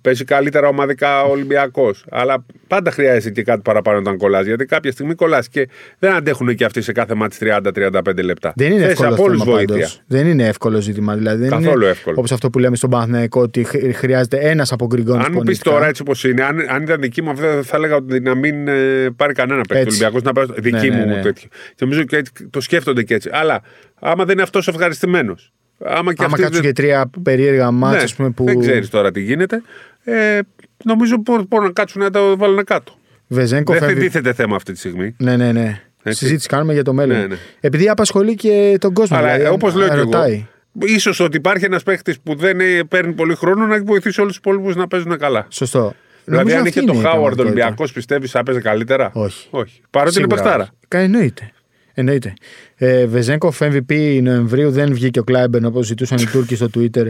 [SPEAKER 2] Παίζει καλύτερα ομαδικά ο Ολυμπιακός. Αλλά πάντα χρειάζεται και κάτι παραπάνω όταν κολλάς. Γιατί κάποια στιγμή κολλάς και δεν αντέχουν και αυτοί σε κάθε μάτι 30-35 λεπτά.
[SPEAKER 1] Δεν είναι
[SPEAKER 2] Θες
[SPEAKER 1] εύκολο
[SPEAKER 2] από όλους
[SPEAKER 1] θέμα
[SPEAKER 2] βοήθεια.
[SPEAKER 1] πάντως. Δεν είναι εύκολο ζήτημα. Δηλαδή, δεν
[SPEAKER 2] Καθόλου
[SPEAKER 1] είναι
[SPEAKER 2] εύκολο.
[SPEAKER 1] Όπως αυτό που λέμε στον Παναθηναϊκό ότι χρ- χρειάζεται ένας από γκριγκόνου
[SPEAKER 2] Αν μου πεις τώρα έτσι όπως είναι, αν, αν ήταν δική μου, αυτή θα έλεγα ότι να μην ε, πάρει κανένα παίκτη. Ο
[SPEAKER 1] Έτσι.
[SPEAKER 2] Ολυμπιακός να πάρει. Δική
[SPEAKER 1] Ναι, ναι,
[SPEAKER 2] μου
[SPEAKER 1] ναι.
[SPEAKER 2] τέτοιο. Και νομίζω και έτσι, το σκέφτονται και έτσι. Αλλά άμα δεν είναι αυτός ευχαριστημένος. Άμα και
[SPEAKER 1] Άμα
[SPEAKER 2] αυτοί
[SPEAKER 1] κάτσουν
[SPEAKER 2] δεν-
[SPEAKER 1] και τρία περίεργα μάτια,
[SPEAKER 2] Ναι,
[SPEAKER 1] ας πούμε, που.
[SPEAKER 2] Δεν ξέρεις τώρα τι γίνεται. Ε, νομίζω μπορούν μπορούν να κάτσουν να τα βάλουν κάτω.
[SPEAKER 1] Βεζέγκο
[SPEAKER 2] δεν
[SPEAKER 1] φεύγει.
[SPEAKER 2] τίθεται θέμα αυτή τη στιγμή.
[SPEAKER 1] Ναι, ναι, ναι.
[SPEAKER 2] Έτσι.
[SPEAKER 1] Συζήτηση κάνουμε για το μέλλον.
[SPEAKER 2] Ναι, ναι.
[SPEAKER 1] Επειδή απασχολεί και τον κόσμο.
[SPEAKER 2] Αλλά
[SPEAKER 1] δηλαδή,
[SPEAKER 2] όπως λέω και
[SPEAKER 1] ρωτάει.
[SPEAKER 2] εγώ, ίσως ότι υπάρχει ένας παίχτης που δεν ε, παίρνει πολύ χρόνο να βοηθήσει όλους τους υπόλοιπους να παίζουν καλά.
[SPEAKER 1] Σωστό.
[SPEAKER 2] Δηλαδή,
[SPEAKER 1] Νομίζω
[SPEAKER 2] αν
[SPEAKER 1] αυτή
[SPEAKER 2] είχε το
[SPEAKER 1] είναι η
[SPEAKER 2] Χάουαρντ
[SPEAKER 1] πραγματικότητα.
[SPEAKER 2] Ολυμπιακός, πιστεύεις θα παίζει καλύτερα;
[SPEAKER 1] Όχι.
[SPEAKER 2] όχι. Παρότι είναι
[SPEAKER 1] Σίγουρα
[SPEAKER 2] παιχτάρα.
[SPEAKER 1] όχι. Κα- Εννοείται. Εννοείται. Ε, Βεζέγκοφ MVP Νοεμβρίου δεν βγήκε ο Κλάιμπερν όπως ζητούσαν οι Τούρκοι στο Twitter.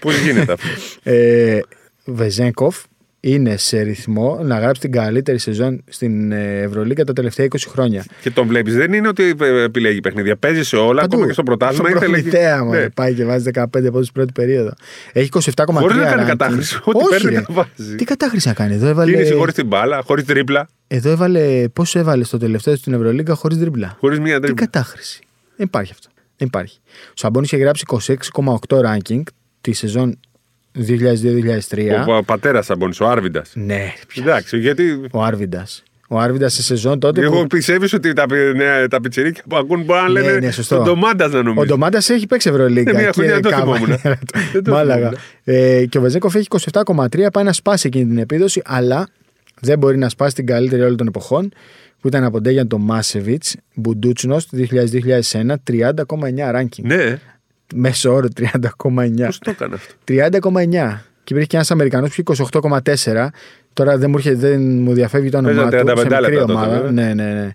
[SPEAKER 2] Πώς γίνεται αυτό.
[SPEAKER 1] Ε, Βεζέγκοφ είναι σε ρυθμό να γράψει την καλύτερη σεζόν στην ε, Ευρωλίγα τα τελευταία 20 χρόνια.
[SPEAKER 2] και τον βλέπεις. Δεν είναι ότι ε, επιλέγει παιχνίδια. Παίζει σε όλα, ακόμα και στο πρωτάθλημα.
[SPEAKER 1] Στον
[SPEAKER 2] ήθελε-
[SPEAKER 1] προμηθέα,
[SPEAKER 2] Ναι.
[SPEAKER 1] ναι. πάει και βάζει 15 πόντους πρώτη περίοδο. Έχει 27,3
[SPEAKER 2] Χωρίς να κάνει
[SPEAKER 1] ranking.
[SPEAKER 2] κατάχρηση. Ό,τι
[SPEAKER 1] Όχι,
[SPEAKER 2] παίρνει
[SPEAKER 1] ρε.
[SPEAKER 2] τα βάζει.
[SPEAKER 1] Τι κατάχρηση να κάνει. Εδώ έβαλε,
[SPEAKER 2] Κίνηση χωρίς την μπάλα, χωρίς τρίπλα,
[SPEAKER 1] εδώ έβαλε. Πόσο έβαλε στο τελευταίο στην Ευρωλίγα χωρίς δίπλα.
[SPEAKER 2] χωρίς μία
[SPEAKER 1] Τι
[SPEAKER 2] τρίπλα.
[SPEAKER 1] κατάχρηση. Δεν υπάρχει αυτό. Δεν υπάρχει. Ο Σαμπόνι είχε γράψει 26,8 ranking τη σεζόν 2002-2003.
[SPEAKER 2] Ο πατέρας Σαμπόνι, ο Άρβιντας.
[SPEAKER 1] Ναι,
[SPEAKER 2] Εντάξει, γιατί.
[SPEAKER 1] ο Άρβιντας. Ο Άρβιντας σε σεζόν τότε.
[SPEAKER 2] Εγώ
[SPEAKER 1] που...
[SPEAKER 2] πιστεύεις ότι τα, πι- ναι, τα πιτσιρίκια που ακούν μπορεί να λένε
[SPEAKER 1] ναι, σωστό.
[SPEAKER 2] τον Ντομάντα να
[SPEAKER 1] Ο
[SPEAKER 2] νομίζει.
[SPEAKER 1] Ντομάντα έχει παίξει Ευρωλίγκα.
[SPEAKER 2] Ναι, μια
[SPEAKER 1] κύριε
[SPEAKER 2] χρονιά δεν το
[SPEAKER 1] Κάμα.
[SPEAKER 2] θυμόμουν. Δεν το
[SPEAKER 1] Μάλαγα.
[SPEAKER 2] θυμόμουν.
[SPEAKER 1] Ε, και ο Βεζέκοφ έχει 27,3, πάει να σπάσει εκείνη την επίδοση, αλλά Δεν μπορεί να σπάσει την καλύτερη όλων των εποχών που ήταν από Ντέγιαν το Μάσεβιτ, Μπουντούτσνο το 2000-2001, 30,9 ranking.
[SPEAKER 2] Ναι,
[SPEAKER 1] Μέσο όρο 30,9.
[SPEAKER 2] πώς το έκανε αυτό;
[SPEAKER 1] 30,9. Και υπήρχε και ένας Αμερικανός που είχε 28,4. Τώρα δεν μου, έρχεται, δεν μου διαφεύγει το όνομά
[SPEAKER 2] Παίζανε
[SPEAKER 1] του.
[SPEAKER 2] 35
[SPEAKER 1] Σε μικρή
[SPEAKER 2] λεπτά τότε,
[SPEAKER 1] ομάδα.
[SPEAKER 2] βέβαια.
[SPEAKER 1] Ναι, ναι, ναι.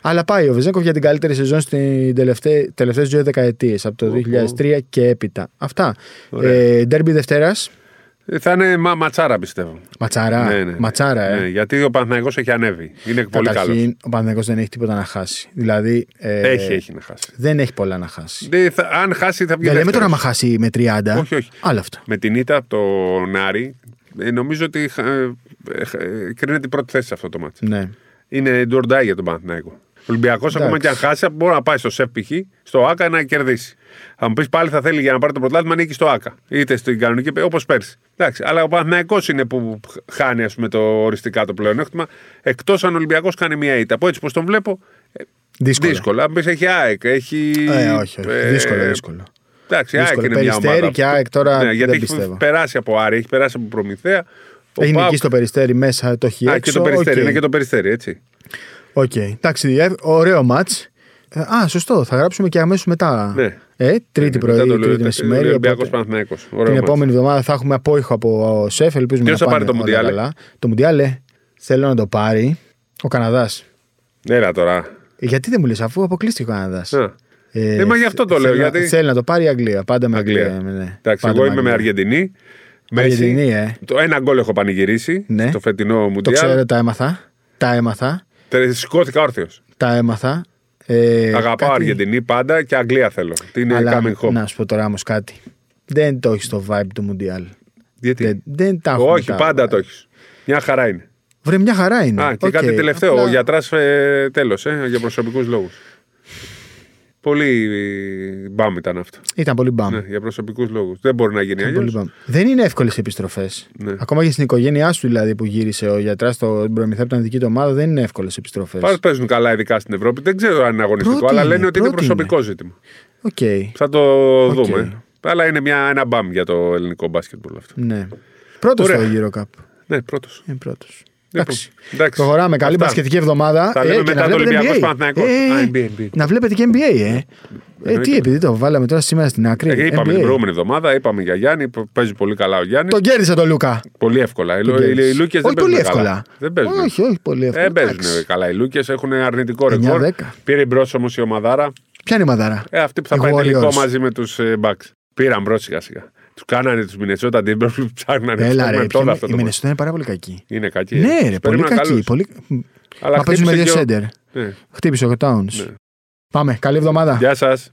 [SPEAKER 1] Αλλά πάει ο Βεζέγκοφ για την καλύτερη σεζόν στην τελευταίες δύο δεκαετίες, από το 2003 και έπειτα. Αυτά.
[SPEAKER 2] Ωραία.
[SPEAKER 1] Ε, Ντέρμπι Δευτέρας.
[SPEAKER 2] Ε, Θα είναι μα, ματσάρα πιστεύω.
[SPEAKER 1] Ματσάρα;
[SPEAKER 2] Ναι, ναι.
[SPEAKER 1] Ματσάρα, ε;
[SPEAKER 2] Ναι, γιατί ο Παναθηναϊκός έχει ανέβει. Είναι πολύ καλός.
[SPEAKER 1] Καταρχήν, ο Παναθηναϊκός δεν έχει τίποτα να χάσει. Δηλαδή. ε,
[SPEAKER 2] Έχει, έχει να χάσει.
[SPEAKER 1] Δεν έχει πολλά να χάσει.
[SPEAKER 2] Δεν θα- αν χάσει θα βγει.
[SPEAKER 1] Δεν λέμε τώρα
[SPEAKER 2] δεύτερος.
[SPEAKER 1] να χάσει με 30.
[SPEAKER 2] Όχι, όχι.
[SPEAKER 1] Άλλο αυτό.
[SPEAKER 2] Με την ήττα από τον Άρη, ε, νομίζω ότι ε, ε, ε, κρίνεται η πρώτη θέση σε αυτό το μάτι.
[SPEAKER 1] Ναι.
[SPEAKER 2] Είναι do or die για τον Παναθηναϊκό. Ο Ολυμπιακός, ακόμα και αν χάσει, μπορεί να πάει στο ΣΕΦ π.χ. στο ΑΚΑ να κερδίσει. Θα μου πεις πάλι θα θέλει για να πάρει το πρωτάθλημα νίκη στο ΑΚΑ. Είτε στην κανονική, όπως πέρσι. Εντάξει, αλλά ο Παναθηναϊκός είναι που χάνει ας πούμε, το οριστικά το πλεονέκτημα. Εκτός αν ο Ολυμπιακός κάνει μια ήττα. Από έτσι πώς τον βλέπω, ε,
[SPEAKER 1] Δύσκολα.
[SPEAKER 2] δύσκολα. Αν πεις έχει ΑΕΚ, έχει.
[SPEAKER 1] Ε, όχι, όχι.
[SPEAKER 2] ε,
[SPEAKER 1] δύσκολο, δύσκολο.
[SPEAKER 2] Εντάξει, η ΑΕΚ
[SPEAKER 1] Δύσκολο.
[SPEAKER 2] είναι μια
[SPEAKER 1] Περιστέρι
[SPEAKER 2] ομάδα.
[SPEAKER 1] και ΑΕΚ τώρα
[SPEAKER 2] ναι, γιατί
[SPEAKER 1] δεν
[SPEAKER 2] έχει
[SPEAKER 1] πιστεύω.
[SPEAKER 2] περάσει από Άρη, έχει περάσει από Προμηθέα. Ο
[SPEAKER 1] Έχει
[SPEAKER 2] ΠΑΟΚ-
[SPEAKER 1] νικήσει το Περιστέρι μέσα, το έχει
[SPEAKER 2] Α,
[SPEAKER 1] έξω.
[SPEAKER 2] και το περιστέρι.
[SPEAKER 1] οκ.
[SPEAKER 2] Είναι και το Περιστέρι, έτσι.
[SPEAKER 1] Οκ. Εντάξει, ε, ωραίο ματς. Ε, Α, σωστό. Θα γράψουμε και αμέσως μετά.
[SPEAKER 2] Ναι.
[SPEAKER 1] Ε, τρίτη
[SPEAKER 2] Μετά
[SPEAKER 1] πρωί,
[SPEAKER 2] το
[SPEAKER 1] τρίτη μεσημέρι.
[SPEAKER 2] Ολυμπιακός
[SPEAKER 1] οπότε
[SPEAKER 2] Παναθυναϊκό.
[SPEAKER 1] Την επόμενη εβδομάδα θα έχουμε απόϊχο από σεφ. Ελπίζουμε
[SPEAKER 2] Ποιος
[SPEAKER 1] να
[SPEAKER 2] θα
[SPEAKER 1] πάνε
[SPEAKER 2] πάρει το
[SPEAKER 1] όλα
[SPEAKER 2] Μουντιάλε;
[SPEAKER 1] καλά. Το Μουντιάλε θέλω να το πάρει ο Καναδάς.
[SPEAKER 2] Έλα τώρα.
[SPEAKER 1] Γιατί δεν μου λες, αφού αποκλείστηκε ο Καναδάς.
[SPEAKER 2] Α. Ε, μα γι' αυτό το λέω, γιατί-
[SPEAKER 1] Θέλει να το πάρει η Αγγλία. Πάντα με Αγγλία.
[SPEAKER 2] Αγγλία.
[SPEAKER 1] ναι.
[SPEAKER 2] Εντάξει,
[SPEAKER 1] Πάντα
[SPEAKER 2] εγώ είμαι με
[SPEAKER 1] Αγγλία.
[SPEAKER 2] Αργεντινή. Μέση.
[SPEAKER 1] Αργεντινή, ε.
[SPEAKER 2] Το ένα γκολ έχω πανηγυρίσει
[SPEAKER 1] Ναι.
[SPEAKER 2] στο φετινό
[SPEAKER 1] Το
[SPEAKER 2] Μουντιάλ.
[SPEAKER 1] ξέρω, τα έμαθα. Τα έμαθα.
[SPEAKER 2] Τε- Σηκώθηκα όρθιος.
[SPEAKER 1] Τα έμαθα. Ε,
[SPEAKER 2] Αγαπάω
[SPEAKER 1] κάτι-
[SPEAKER 2] Αργεντινή πάντα και Αγγλία θέλω. Τι είναι
[SPEAKER 1] Αλλά
[SPEAKER 2] coming home.
[SPEAKER 1] να σου πω τώρα όμως κάτι. Δεν το έχεις το vibe του Μουντιάλ.
[SPEAKER 2] Γιατί;
[SPEAKER 1] Δεν, δεν τα έχουμε
[SPEAKER 2] Όχι,
[SPEAKER 1] τα
[SPEAKER 2] πάντα
[SPEAKER 1] vibe.
[SPEAKER 2] το έχεις. Μια χαρά είναι.
[SPEAKER 1] Βρε, μια χαρά είναι.
[SPEAKER 2] Α, και
[SPEAKER 1] Οκ.
[SPEAKER 2] κάτι τελευταίο.
[SPEAKER 1] Απλά-
[SPEAKER 2] Ο Γιατράς ε, τέλος, ε, για προσωπικούς λόγους. Πολύ μπαμ ήταν αυτό.
[SPEAKER 1] Ήταν πολύ μπαμ.
[SPEAKER 2] Ναι, για προσωπικούς λόγους. Δεν μπορεί να γίνει
[SPEAKER 1] Ήταν πολύ
[SPEAKER 2] αλλιώς.
[SPEAKER 1] μπαμ. Δεν είναι εύκολες επιστροφές.
[SPEAKER 2] Ναι.
[SPEAKER 1] Ακόμα και στην οικογένειά σου δηλαδή που γύρισε ο Γιατράς στον Προμηθέα από την δική του ομάδα δεν είναι εύκολες επιστροφές.
[SPEAKER 2] Πάρα παίζουν καλά, ειδικά στην Ευρώπη. Δεν ξέρω αν είναι αγωνιστικό,
[SPEAKER 1] Πρώτη
[SPEAKER 2] αλλά
[SPEAKER 1] είναι,
[SPEAKER 2] λένε ότι είναι
[SPEAKER 1] πρώτη
[SPEAKER 2] προσωπικό ζήτημα.
[SPEAKER 1] Οκ.
[SPEAKER 2] Θα το
[SPEAKER 1] Οκ.
[SPEAKER 2] δούμε. Αλλά είναι μια, ένα μπαμ για το ελληνικό μπάσκετ αυτό.
[SPEAKER 1] Ναι. Πρώτος
[SPEAKER 2] Ωραία.
[SPEAKER 1] στο EuroCup.
[SPEAKER 2] Ναι, πρώτος.
[SPEAKER 1] Είναι πρώτο.
[SPEAKER 2] Λοιπόν,
[SPEAKER 1] Εντάξει.
[SPEAKER 2] εντάξει.
[SPEAKER 1] Προχωράμε. Καλή
[SPEAKER 2] Αυτά.
[SPEAKER 1] μπασκετική εβδομάδα.
[SPEAKER 2] Τα λέμε
[SPEAKER 1] και
[SPEAKER 2] μετά
[SPEAKER 1] να
[SPEAKER 2] το
[SPEAKER 1] βλέπετε
[SPEAKER 2] Ολυμπιακός
[SPEAKER 1] NBA.
[SPEAKER 2] Παναθηναϊκός.
[SPEAKER 1] Ε,
[SPEAKER 2] Α, NBA, NBA.
[SPEAKER 1] Να βλέπετε και NBA, ε. ε τι,
[SPEAKER 2] Εννοείται.
[SPEAKER 1] επειδή το βάλαμε τώρα σήμερα στην άκρη.
[SPEAKER 2] Ε, είπαμε
[SPEAKER 1] NBA.
[SPEAKER 2] την προηγούμενη εβδομάδα, είπαμε για Γιάννη, που παίζει πολύ καλά ο Γιάννης.
[SPEAKER 1] Τον κέρδισε τον Λούκα.
[SPEAKER 2] Πολύ εύκολα. Οι,
[SPEAKER 1] Τον
[SPEAKER 2] οι,
[SPEAKER 1] κέρδισε.
[SPEAKER 2] οι Λούκες δεν
[SPEAKER 1] όχι πολύ
[SPEAKER 2] παίζουν
[SPEAKER 1] εύκολα.
[SPEAKER 2] καλά. Δεν παίζουν.
[SPEAKER 1] Όχι, όχι πολύ εύκολα.
[SPEAKER 2] Δεν παίζουν
[SPEAKER 1] Εντάξει.
[SPEAKER 2] καλά. Οι Λούκες έχουν αρνητικό
[SPEAKER 1] 9-10.
[SPEAKER 2] ρεκόρ. Πήρε μπρος όμως η ομαδάρα.
[SPEAKER 1] Ποια είναι η μαδάρα.
[SPEAKER 2] Ε, αυτή που θα
[SPEAKER 1] Οι
[SPEAKER 2] πάει τελικό
[SPEAKER 1] Warriors.
[SPEAKER 2] μαζί με τους Bucks. Πήραν μπρος σιγά σιγά. Τους κάνανε τους Μινεσότα Timberwolves που ψάχνανε.
[SPEAKER 1] Έλα
[SPEAKER 2] ψάχνανε
[SPEAKER 1] ρε,
[SPEAKER 2] τώρα
[SPEAKER 1] ποια-
[SPEAKER 2] αυτό
[SPEAKER 1] η
[SPEAKER 2] το
[SPEAKER 1] Μινεσότα είναι πάρα πολύ κακή.
[SPEAKER 2] Είναι κακή.
[SPEAKER 1] Ναι,
[SPEAKER 2] Τους
[SPEAKER 1] ρε, πολύ
[SPEAKER 2] περίμενα
[SPEAKER 1] κακή.
[SPEAKER 2] καλούς.
[SPEAKER 1] Πολύ...
[SPEAKER 2] Αλλά
[SPEAKER 1] Μα παίζουν με
[SPEAKER 2] χτύπησε
[SPEAKER 1] δύο
[SPEAKER 2] και ο-
[SPEAKER 1] σέντερ.
[SPEAKER 2] Ναι.
[SPEAKER 1] Χτύπησε ο Towns.
[SPEAKER 2] Ναι.
[SPEAKER 1] Πάμε. Καλή εβδομάδα.
[SPEAKER 2] Γεια σας.